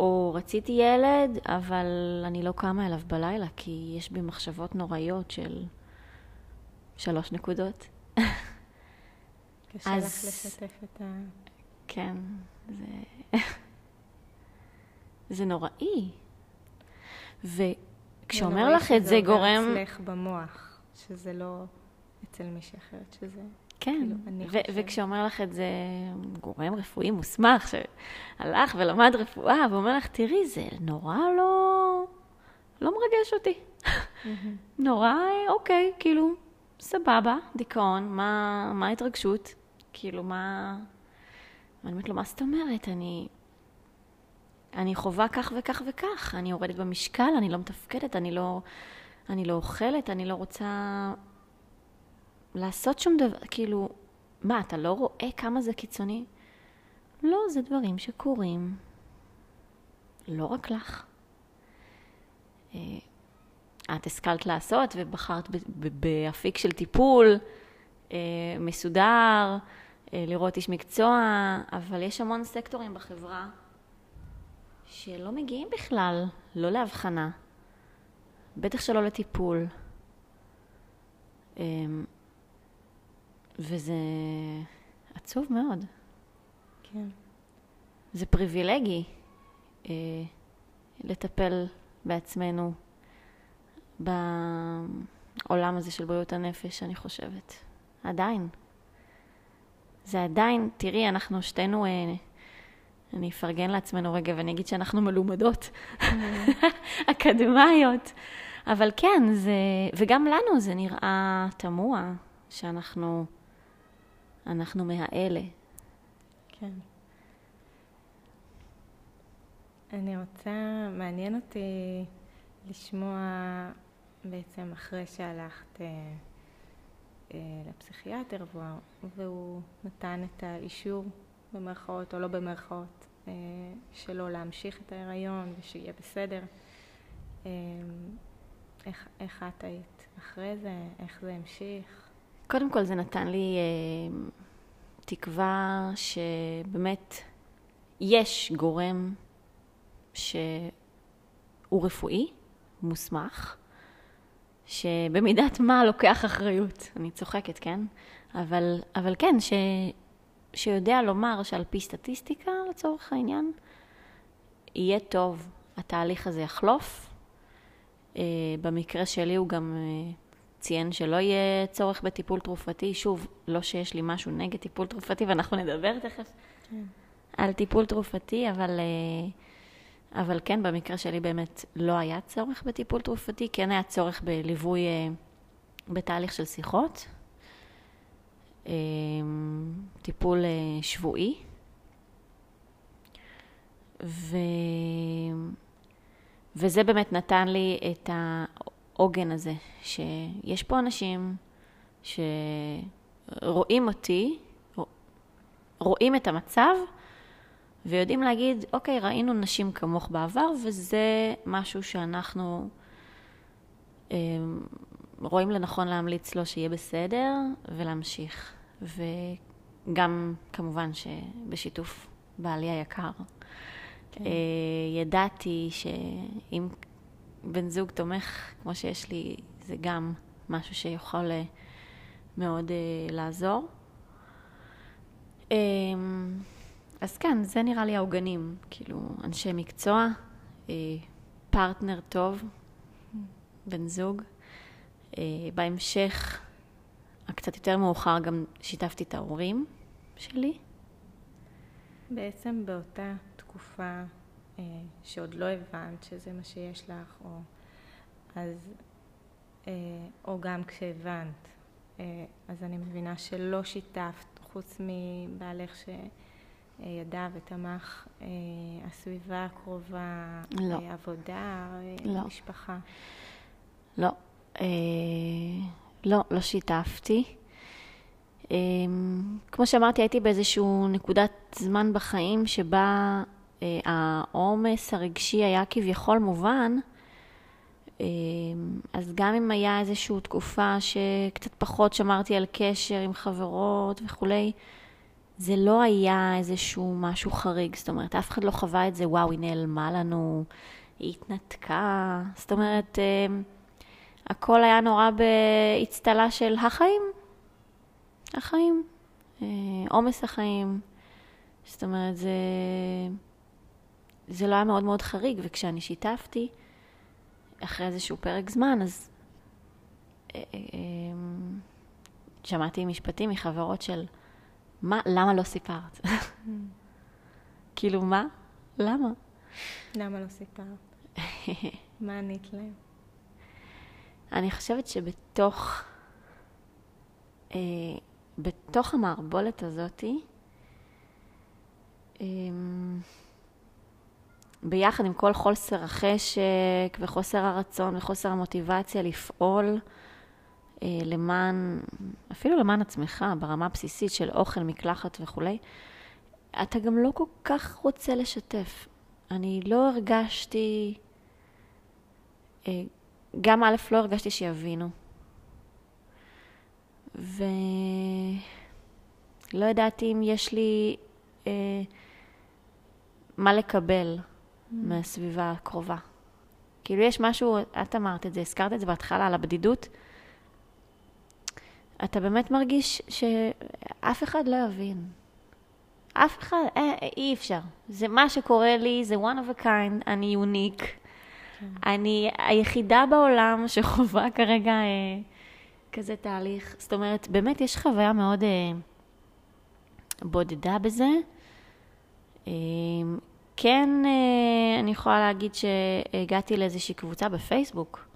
או רציתי ילד, אבל אני לא קמה אליו בלילה, כי יש בי מחשבות נוראיות של שלוש נקודות.
קשה אז... לך לשתף את ה...
כן, זה... זה נוראי. ו... כשאומר לך את זה גורם...
זה עובר אצלך במוח, שזה לא אצל מישהי אחרת, שזה...
כן, כאילו, ו- וכשאומר לך את זה גורם רפואי מוסמך שהלך ולמד רפואה ואומר לך, תראי, זה נורא לא, לא מרגש אותי. נורא, אוקיי, כאילו, סבבה, דיכאון, מה, מה ההתרגשות? כאילו, מה... אני אומרת לו, מה זאת אומרת? אני... אני חווה כך וכך וכך, אני יורדת במשקל, אני לא מתפקדת, אני לא, אני לא אוכלת, אני לא רוצה לעשות שום דבר, כאילו, מה, אתה לא רואה כמה זה קיצוני? לא, זה דברים שקורים, לא רק לך. אה, את השכלת לעשות ובחרת באפיק של טיפול אה, מסודר, אה, לראות איש מקצוע, אבל יש המון סקטורים בחברה שלא מגיעים בכלל, לא להבחנה, בטח שלא לטיפול. אמ, וזה עצוב מאוד.
כן.
זה פריבילגי אה, לטפל בעצמנו בעולם הזה של בריאות הנפש, אני חושבת. עדיין. זה עדיין, תראי, אנחנו שתינו אה, אני אפרגן לעצמנו רגע ואני אגיד שאנחנו מלומדות, אקדמאיות. אבל כן, זה, וגם לנו זה נראה תמוה שאנחנו אנחנו מהאלה.
כן. אני רוצה, מעניין אותי לשמוע בעצם אחרי שהלכת אה, אה, לפסיכיאטר והוא, והוא נתן את האישור במרכאות או לא במרכאות, אה, שלא להמשיך את ההיריון ושיהיה בסדר. אה, איך, איך את היית אחרי זה? איך זה המשיך?
קודם כל זה נתן לי אה, תקווה שבאמת יש גורם שהוא רפואי, מוסמך, שבמידת מה לוקח אחריות. אני צוחקת, כן? אבל, אבל כן, ש, שיודע לומר שעל פי סטטיסטיקה, לצורך העניין, יהיה טוב, התהליך הזה יחלוף. Uh, במקרה שלי הוא גם uh, ציין שלא יהיה צורך בטיפול תרופתי. שוב, לא שיש לי משהו נגד טיפול תרופתי, ואנחנו נדבר תכף כן. על טיפול תרופתי, אבל, uh, אבל כן, במקרה שלי באמת לא היה צורך בטיפול תרופתי, כן היה צורך בליווי uh, בתהליך של שיחות. אה, טיפול אה, שבועי. ו... וזה באמת נתן לי את העוגן הזה, שיש פה אנשים שרואים אותי, רואים את המצב, ויודעים להגיד, אוקיי, ראינו נשים כמוך בעבר, וזה משהו שאנחנו אה, רואים לנכון להמליץ לו שיהיה בסדר, ולהמשיך. וגם, כמובן, שבשיתוף בעלי היקר. כן. אה, ידעתי שאם בן זוג תומך כמו שיש לי, זה גם משהו שיכול אה, מאוד אה, לעזור. אה, אז כן, זה נראה לי העוגנים, כאילו, אנשי מקצוע, פרטנר טוב, בן זוג. בהמשך, קצת יותר מאוחר, גם שיתפתי את ההורים שלי.
בעצם באותה תקופה אה, שעוד לא הבנת שזה מה שיש לך, או, אז, אה, או גם כשהבנת, אה, אז אני מבינה שלא שיתפת, חוץ מבעלך ש... ידע ותמך אה, הסביבה הקרובה,
לא.
אה, עבודה, אה, לא. משפחה?
לא. אה, לא, לא שיתפתי. אה, כמו שאמרתי, הייתי באיזושהי נקודת זמן בחיים שבה אה, העומס הרגשי היה כביכול מובן, אה, אז גם אם היה איזושהי תקופה שקצת פחות שמרתי על קשר עם חברות וכולי, זה לא היה איזשהו משהו חריג, זאת אומרת, אף אחד לא חווה את זה, וואו, היא נעלמה לנו, היא התנתקה, זאת אומרת, אה, הכל היה נורא באצטלה של החיים, החיים, אה, עומס החיים, זאת אומרת, זה, זה לא היה מאוד מאוד חריג, וכשאני שיתפתי, אחרי איזשהו פרק זמן, אז אה, שמעתי משפטים מחברות של, מה, למה לא סיפרת? כאילו, מה? למה?
למה לא סיפרת? מה ענית להם?
אני חושבת שבתוך, אה, בתוך המערבולת הזאתי, אה, ביחד עם כל חוסר החשק וחוסר הרצון וחוסר המוטיבציה לפעול, אה, למען, אפילו למען עצמך, ברמה הבסיסית של אוכל, מקלחת וכולי, אתה גם לא כל כך רוצה לשתף. אני לא הרגשתי, אה, גם א', לא הרגשתי שיבינו. ולא ידעתי אם יש לי אה, מה לקבל mm. מהסביבה הקרובה. כאילו יש משהו, את אמרת את זה, הזכרת את זה בהתחלה, על הבדידות. אתה באמת מרגיש שאף אחד לא יבין. אף אחד, אה, אי אפשר. זה מה שקורה לי, זה one of a kind, אני יוניק. כן. אני היחידה בעולם שחווה כרגע אה, כזה תהליך. זאת אומרת, באמת יש חוויה מאוד אה, בודדה בזה. אה, כן, אה, אני יכולה להגיד שהגעתי לאיזושהי קבוצה בפייסבוק,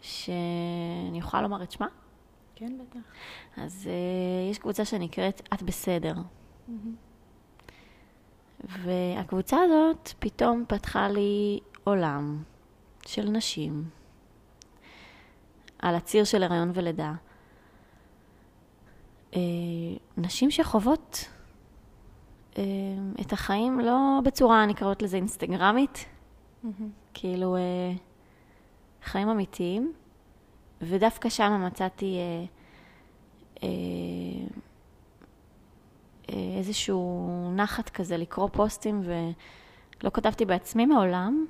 שאני יכולה לומר את שמה?
כן, בטח.
אז uh, יש קבוצה שנקראת את בסדר. Mm-hmm. והקבוצה הזאת פתאום פתחה לי עולם של נשים על הציר של הריון ולידה. Uh, נשים שחוות uh, את החיים לא בצורה, אני קוראת לזה אינסטגרמית, mm-hmm. כאילו uh, חיים אמיתיים, ודווקא שם מצאתי אה, אה, אה, איזשהו נחת כזה לקרוא פוסטים, ולא כתבתי בעצמי מעולם,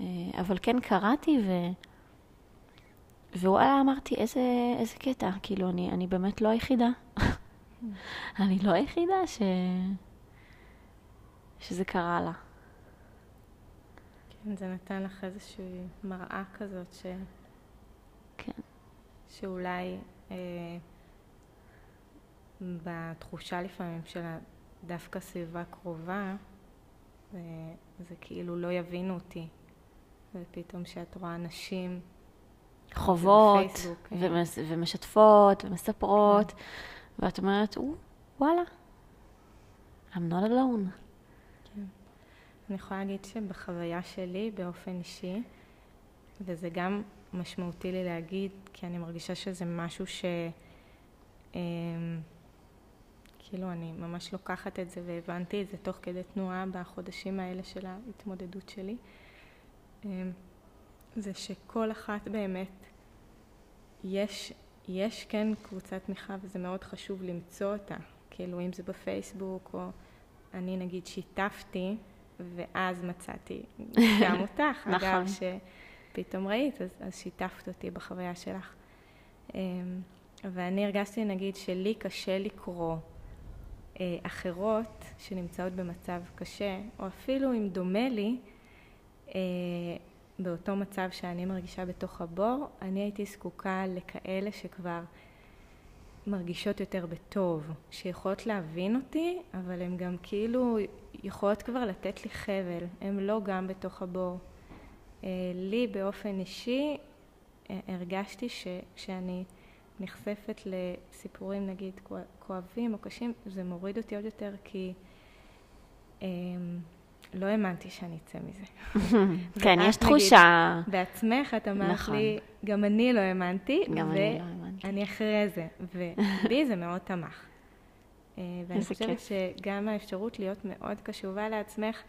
אה, אבל כן קראתי, ו... ווואלה, אמרתי, איזה, איזה קטע, כאילו, אני, אני באמת לא היחידה. אני לא היחידה ש... שזה קרה לה.
כן, זה נתן לך איזושהי מראה כזאת ש...
כן.
שאולי אה, בתחושה לפעמים של דווקא סביבה קרובה, זה, זה כאילו לא יבינו אותי. ופתאום כשאת רואה נשים
חוות,
בפייסבוק, כן.
ומס, ומשתפות, ומספרות, ואת אומרת, "או, וואלה, I'm not alone.
אני יכולה להגיד שבחוויה שלי, באופן אישי, וזה גם משמעותי לי להגיד, כי אני מרגישה שזה משהו ש... אמ, כאילו, אני ממש לוקחת את זה והבנתי את זה תוך כדי תנועה בחודשים האלה של ההתמודדות שלי. אמ, זה שכל אחת באמת, יש, יש כן קבוצת תמיכה וזה מאוד חשוב למצוא אותה. כאילו, אם זה בפייסבוק, או אני נגיד שיתפתי, ואז מצאתי גם אותך.
נכון.
אגב, שפתאום ראית, אז, אז שיתפת אותי בחוויה שלך. אמ, ואני הרגשתי, נגיד, שלי קשה לקרוא אחרות שנמצאות במצב קשה, או אפילו אם דומה לי, אה, באותו מצב שאני מרגישה בתוך הבור, אני הייתי זקוקה לכאלה שכבר מרגישות יותר בטוב, שיכולות להבין אותי, אבל הן גם כאילו יכולות כבר לתת לי חבל, הן לא גם בתוך הבור. אה, לי באופן אישי אה, הרגשתי שכשאני נחשפת לסיפורים נגיד כוא- כואבים או קשים, זה מוריד אותי עוד יותר כי אה, לא האמנתי שאני אצא מזה.
כן, יש
נגיד-
תחושה,
בעצמך את אמרת
נכון.
לי, גם אני לא האמנתי,
גם אני לא האמנתי.
ואני אחרי זה, ובי זה מאוד תמך. אה, ואני חושבת. שגם האפשרות להיות מאוד קשובה לעצמך,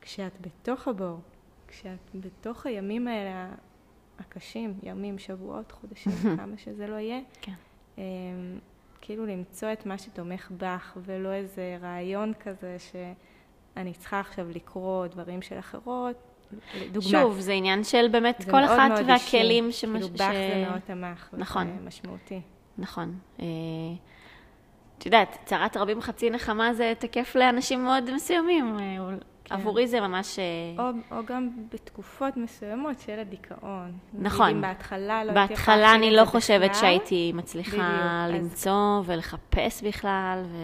כשאת בתוך הבור, כשאת בתוך הימים האלה הקשים, ימים, שבועות, חודשים, כמה שזה לא יהיה,
כן.
אה, כאילו למצוא את מה שתומך בך, ולא איזה רעיון כזה שאני צריכה עכשיו לקרוא דברים של אחרות. דוגמה.
שוב, זה עניין של באמת כל
מאוד
אחת
מאוד
והכלים
אישי.
שמש...
כאילו בך זה מאוד תמך.
נכון.
משמעותי.
נכון. אה, את יודעת, צרת רבים חצי נחמה זה תקף לאנשים מאוד מסוימים.
כן.
עבורי זה ממש... אה,
או, או גם בתקופות מסוימות של הדיכאון.
נכון.
אם בהתחלה לא הייתי
בהתחלה אני לא חושבת
בכלל,
שהייתי מצליחה
בדיוק, אז-
למצוא ולחפש בכלל, ו...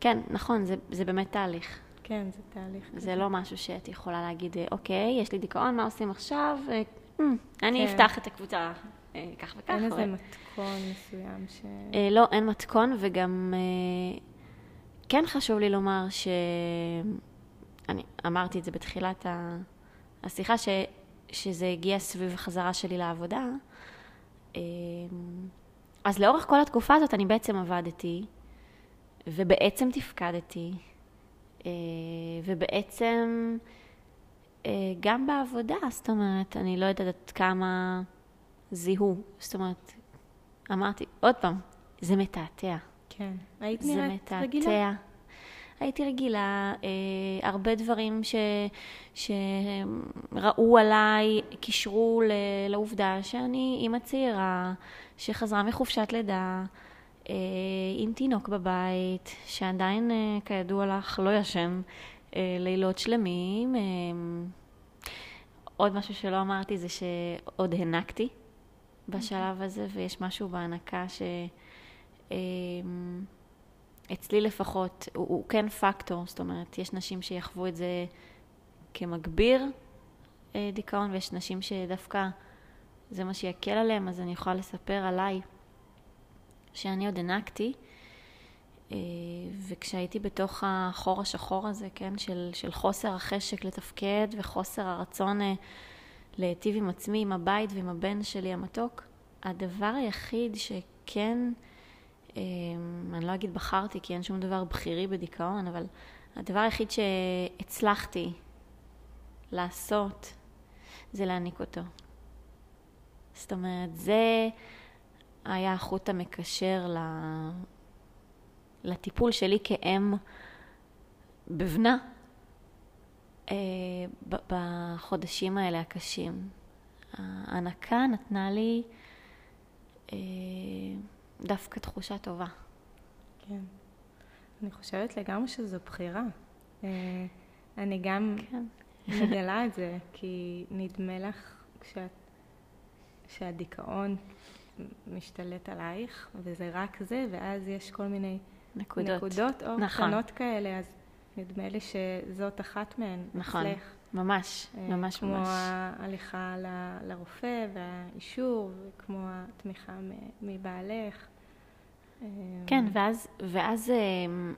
כן, נכון, זה, זה באמת תהליך.
כן, זה תהליך.
זה לא משהו שאת יכולה להגיד, אה, אוקיי, יש לי דיכאון, מה עושים עכשיו? אה, "אמ, אני
כן.
אפתח את הקבוצה כך וכך.
אין איזה מתכון מסוים ש...
לא, אין מתכון, וגם כן חשוב לי לומר ש... אני אמרתי את זה בתחילת השיחה, ש... שזה הגיע סביב החזרה שלי לעבודה. אה, אז לאורך כל התקופה הזאת אני בעצם עבדתי, ובעצם תפקדתי, אה, ובעצם אה, גם בעבודה, זאת אומרת, אני לא יודעת עד כמה זיהו, זאת אומרת, אמרתי, עוד פעם, זה מתעתע.
כן. היית
זה
נראית. רגילה?
הייתי רגילה, אה, הרבה דברים ש, שראו עליי, קישרו ל, לעובדה שאני אימא צעירה, שחזרה מחופשת לידה, אה, עם תינוק בבית, שעדיין, אה, כידוע לך, לא ישן אה, לילות שלמים. אה, עוד משהו שלא אמרתי זה שעוד הענקתי בשלב הזה, ויש משהו בהנקה ש... אה, אצלי לפחות, הוא, הוא כן פקטור, זאת אומרת, יש נשים שיחוו את זה כמגביר אה, דיכאון, ויש נשים שדווקא זה מה שיקל עליהם, אז אני יכולה לספר עליי שאני עוד הענקתי, אה, וכשהייתי בתוך החור השחור הזה, כן, של, של חוסר החשק לתפקד וחוסר הרצון להיטיב עם עצמי, עם הבית ועם הבן שלי המתוק, הדבר היחיד שכן, אני לא אגיד בחרתי, כי אין שום דבר בחירי בדיכאון, אבל הדבר היחיד שהצלחתי לעשות זה להעניק אותו. זאת אומרת, זה היה החוט המקשר. לטיפול שלי כאם בבנה אה, בחודשים האלה הקשים. ההנקה נתנה לי אה, דווקא תחושה טובה.
כן. אני חושבת לגמרי שזו בחירה. אה, אני גם
כן.
מגלה את זה, כי נדמה לך כשאת, שהדיכאון משתלט עלייך, וזה רק זה, ואז יש כל מיני
נקודות.
נקודות או
נכון.
קטנות כאלה, אז נדמה לי שזאת אחת מהן.
נכון.
אצלך.
ממש,
אה,
ממש
כמו
ממש.
ההליכה ל- לרופא והאישור, וכמו התמיכה מבעלך. אה,
כן, ואז, ואז אמ,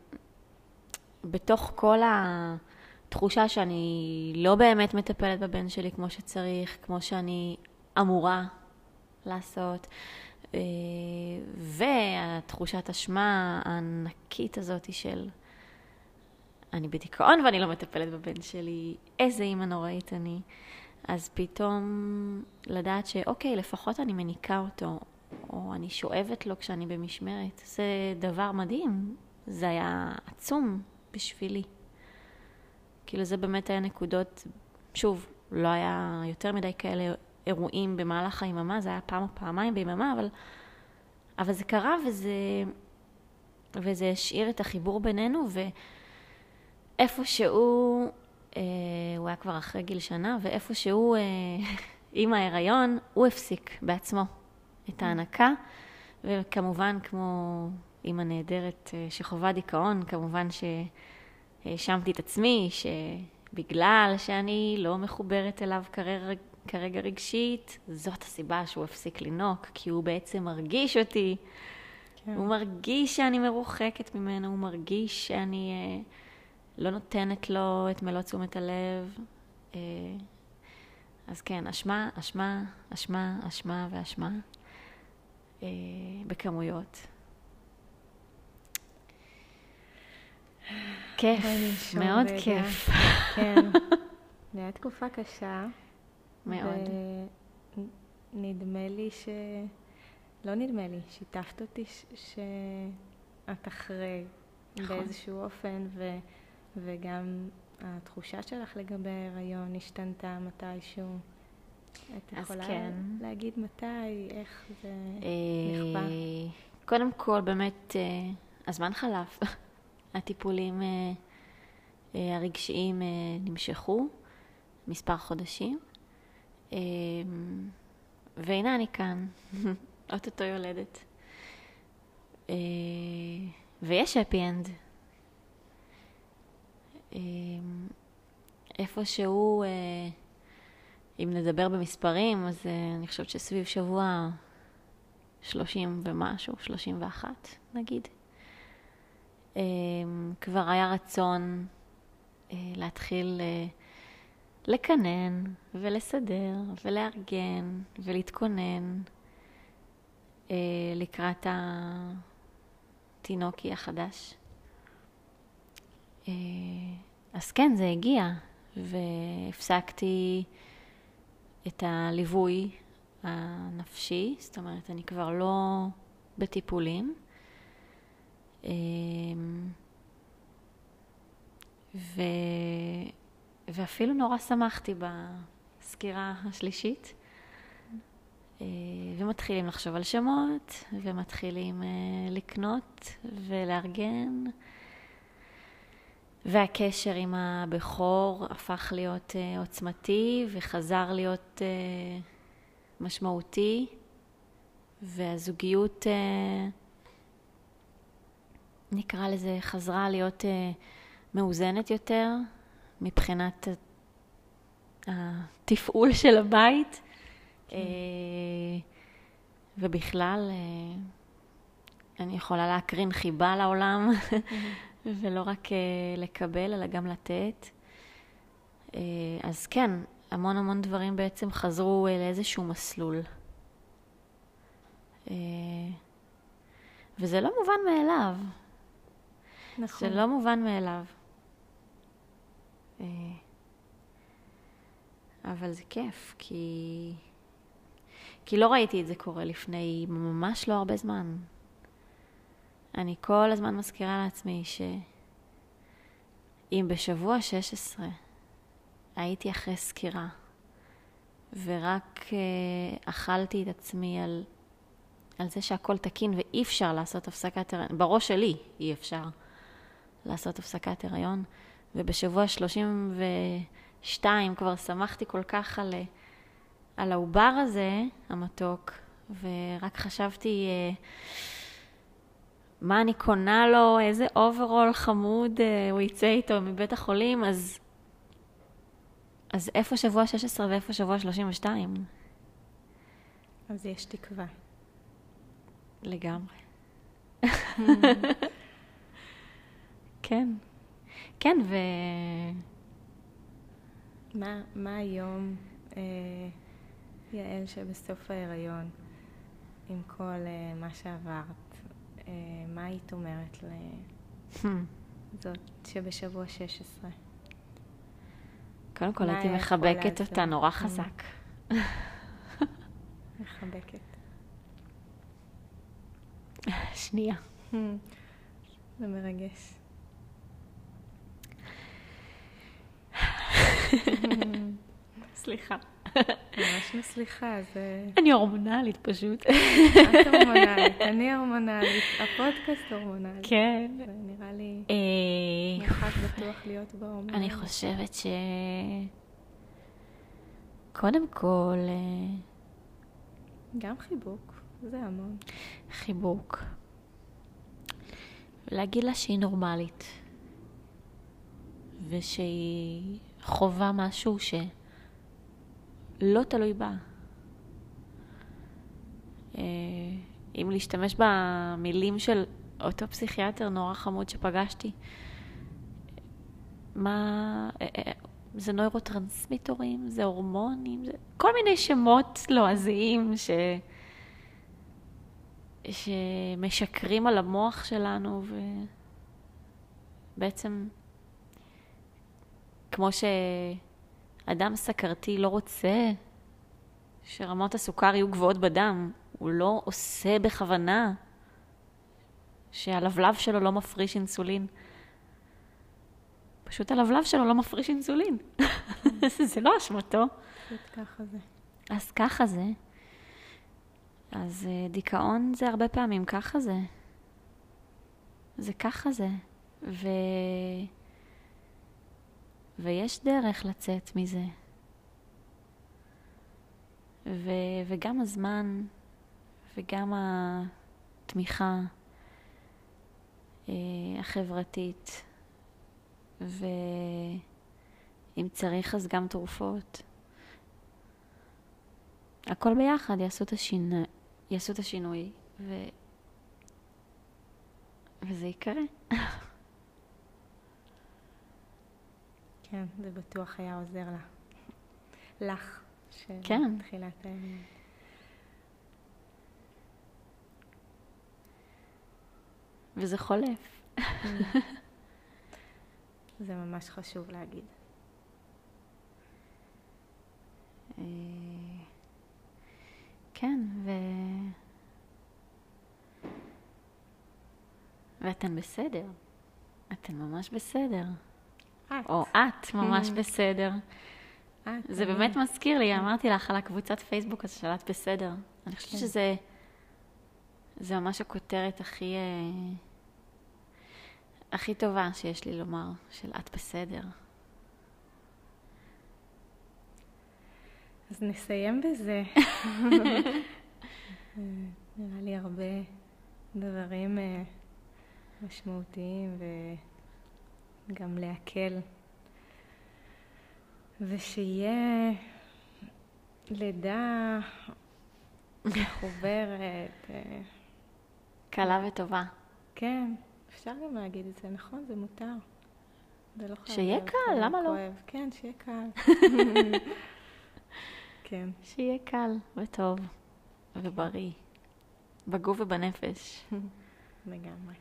בתוך כל התחושה שאני לא באמת מטפלת בבן שלי כמו שצריך, כמו שאני אמורה לעשות, אה, והתחושת אשמה הענקית הזאת של אני בדיכאון ואני לא מטפלת בבן שלי, איזה אימא נוראית אני. אז פתאום לדעת שאוקיי, לפחות אני מניקה אותו, או אני שואבת לו כשאני במשמרת, זה דבר מדהים. זה היה עצום בשבילי. כאילו זה באמת היה נקודות, שוב, לא היה יותר מדי כאלה אירועים במהלך היממה, זה היה פעם או פעמיים ביממה, אבל, אבל זה קרה וזה, וזה השאיר את החיבור בינינו, ואיפשהו, אה, הוא היה כבר אחרי גיל שנה, ואיפשהו אה, עם ההיריון, הוא הפסיק בעצמו את ההנקה, וכמובן, כמו אימא נהדרת אה, שחווה דיכאון, כמובן שהאשמתי את עצמי, שבגלל שאני לא מחוברת אליו כרגע, כרגע רגשית, זאת הסיבה שהוא הפסיק לנוק, כי הוא בעצם מרגיש אותי.
כן.
הוא מרגיש שאני מרוחקת ממנו, הוא מרגיש שאני אה, לא נותנת לו את מלוא תשומת הלב. אה, אז כן, אשמה, אשמה, אשמה, אשמה ואשמה, אה, בכמויות. כיף, מאוד
רגע.
כיף.
כן. זו הייתה תקופה קשה.
מאוד.
ונדמה לי ש... לא נדמה לי, שיתפת אותי ש... שאת אחרי
נכון.
באיזשהו אופן, ו... וגם התחושה שלך לגבי ההיריון השתנתה מתישהו. את יכולה
כן.
להגיד מתי, איך זה
אה,
נכפה?
קודם כל, באמת, אה, הזמן חלף. הטיפולים אה, אה, הרגשיים אה, נמשכו מספר חודשים, אה, והנה אני כאן, אוטוטו יולדת. אה, ויש happy end. אה, איפשהו, אה, אם נדבר במספרים, אז אה, אני חושבת שסביב שבוע 30 ומשהו, 31 נגיד. אה, כבר היה רצון אה, להתחיל לקנן ולסדר ולארגן ולהתכונן לקראת התינוקי החדש. אה, אז כן, זה הגיע, והפסקתי את הליווי הנפשי, זאת אומרת, אני כבר לא בטיפולים. אמ, ו... ואפילו נורא שמחתי בסקירה השלישית. אה, ומתחילים לחשוב על שמות, ומתחילים אה, לקנות ולארגן. והקשר עם הבכור הפך להיות אה, עוצמתי וחזר להיות אה, משמעותי, והזוגיות, אה, נקרא לזה, חזרה להיות אה, מאוזנת יותר מבחינת התפעול של הבית. אה, ובכלל, אה, אני יכולה להקרין חיבה לעולם. ולא רק uh, לקבל, אלא גם לתת. Uh, אז כן, המון המון דברים בעצם חזרו uh, לאיזשהו מסלול. Uh, וזה לא מובן מאליו.
נכון.
זה לא מובן מאליו. Uh, אבל זה כיף, כי... כי לא ראיתי את זה קורה לפני ממש לא הרבה זמן. אני כל הזמן מזכירה לעצמי שאם בשבוע 16 הייתי אחרי סקירה ורק uh, אכלתי את עצמי על, על זה שהכל תקין ואי אפשר לעשות הפסקת הריון, בראש שלי אי אפשר לעשות הפסקת הריון, ובשבוע 32 כבר שמחתי כל כך על, על העובר הזה, המתוק, ורק חשבתי... Uh, מה אני קונה לו, איזה אוברול חמוד אה, הוא יצא איתו מבית החולים, אז אז איפה שבוע 16 ואיפה שבוע 32?
אז יש תקווה.
לגמרי. כן. כן, ו...
מה, מה היום, אה, יעל, שבסוף ההיריון, עם כל אה, מה שעברת, מה היית אומרת לזאת שבשבוע 16?
קודם כל הייתי מחבקת? אותה נורא
Mm.
חזק.
מחבקת.
שנייה.
זה מרגש.
סליחה.
ממש מסליחה, זה...
אני הורמונלית פשוט.
את הורמונלית, אני הורמונלית, הפודקאסט הורמונלי.
כן.
זה נראה לי
אה,
מרחק בטוח להיות בהורמונלי.
אני חושבת ש... קודם כל, אה,
גם חיבוק, זה המון.
חיבוק. להגיד לה שהיא נורמלית, ושהיא חווה משהו שלא תלוי בה. אה, אם להשתמש במילים של אותו פסיכיאטר נורא חמוד שפגשתי, מה... אה, אה, זה נוירוטרנסמיטורים, זה הורמונים, זה כל מיני שמות לועזיים ש... שמשקרים על המוח שלנו, ובעצם, כמו שאדם סכרתי לא רוצה שרמות הסוכר יהיו גבוהות בדם, הוא לא עושה בכוונה שהלבלב שלו לא מפריש אינסולין. פשוט הלבלב שלו לא מפריש אינסולין. זה לא אשמתו.
פשוט ככה זה.
אז ככה זה. אז אה, דיכאון זה הרבה פעמים ככה זה. זה ככה זה. ו... ויש דרך לצאת מזה. ו... וגם הזמן וגם התמיכה אה, החברתית, ואם צריך אז גם תרופות. הכל ביחד יעשו את השינוי, יעשו את השינוי, ו... וזה יקרה.
כן, זה בטוח היה עוזר לה. לך. של
כן.
תחילת הימים.
וזה חולף.
זה ממש חשוב להגיד.
אה, כן, ו... ואתן בסדר. אתן ממש בסדר.
את.
או את ממש בסדר.
את,
זה באמת מזכיר לי, אמרתי לך על הקבוצת פייסבוק הזו של את בסדר. אני חושבת
כן.
שזה זה ממש הכותרת הכי, אה, הכי טובה שיש לי לומר, של את בסדר.
אז נסיים בזה. אה, נראה לי הרבה דברים אה, משמעותיים וגם להקל. ושיהיה לידה מחוברת. אה,
קלה וטובה.
כן, אפשר גם להגיד את זה, נכון? זה מותר. זה לא חייב
שיהיה קל, למה לא?
כואב. כן, שיהיה קל. כן.
שיהיה קל וטוב ובריא, בגוף ובנפש.
לגמרי.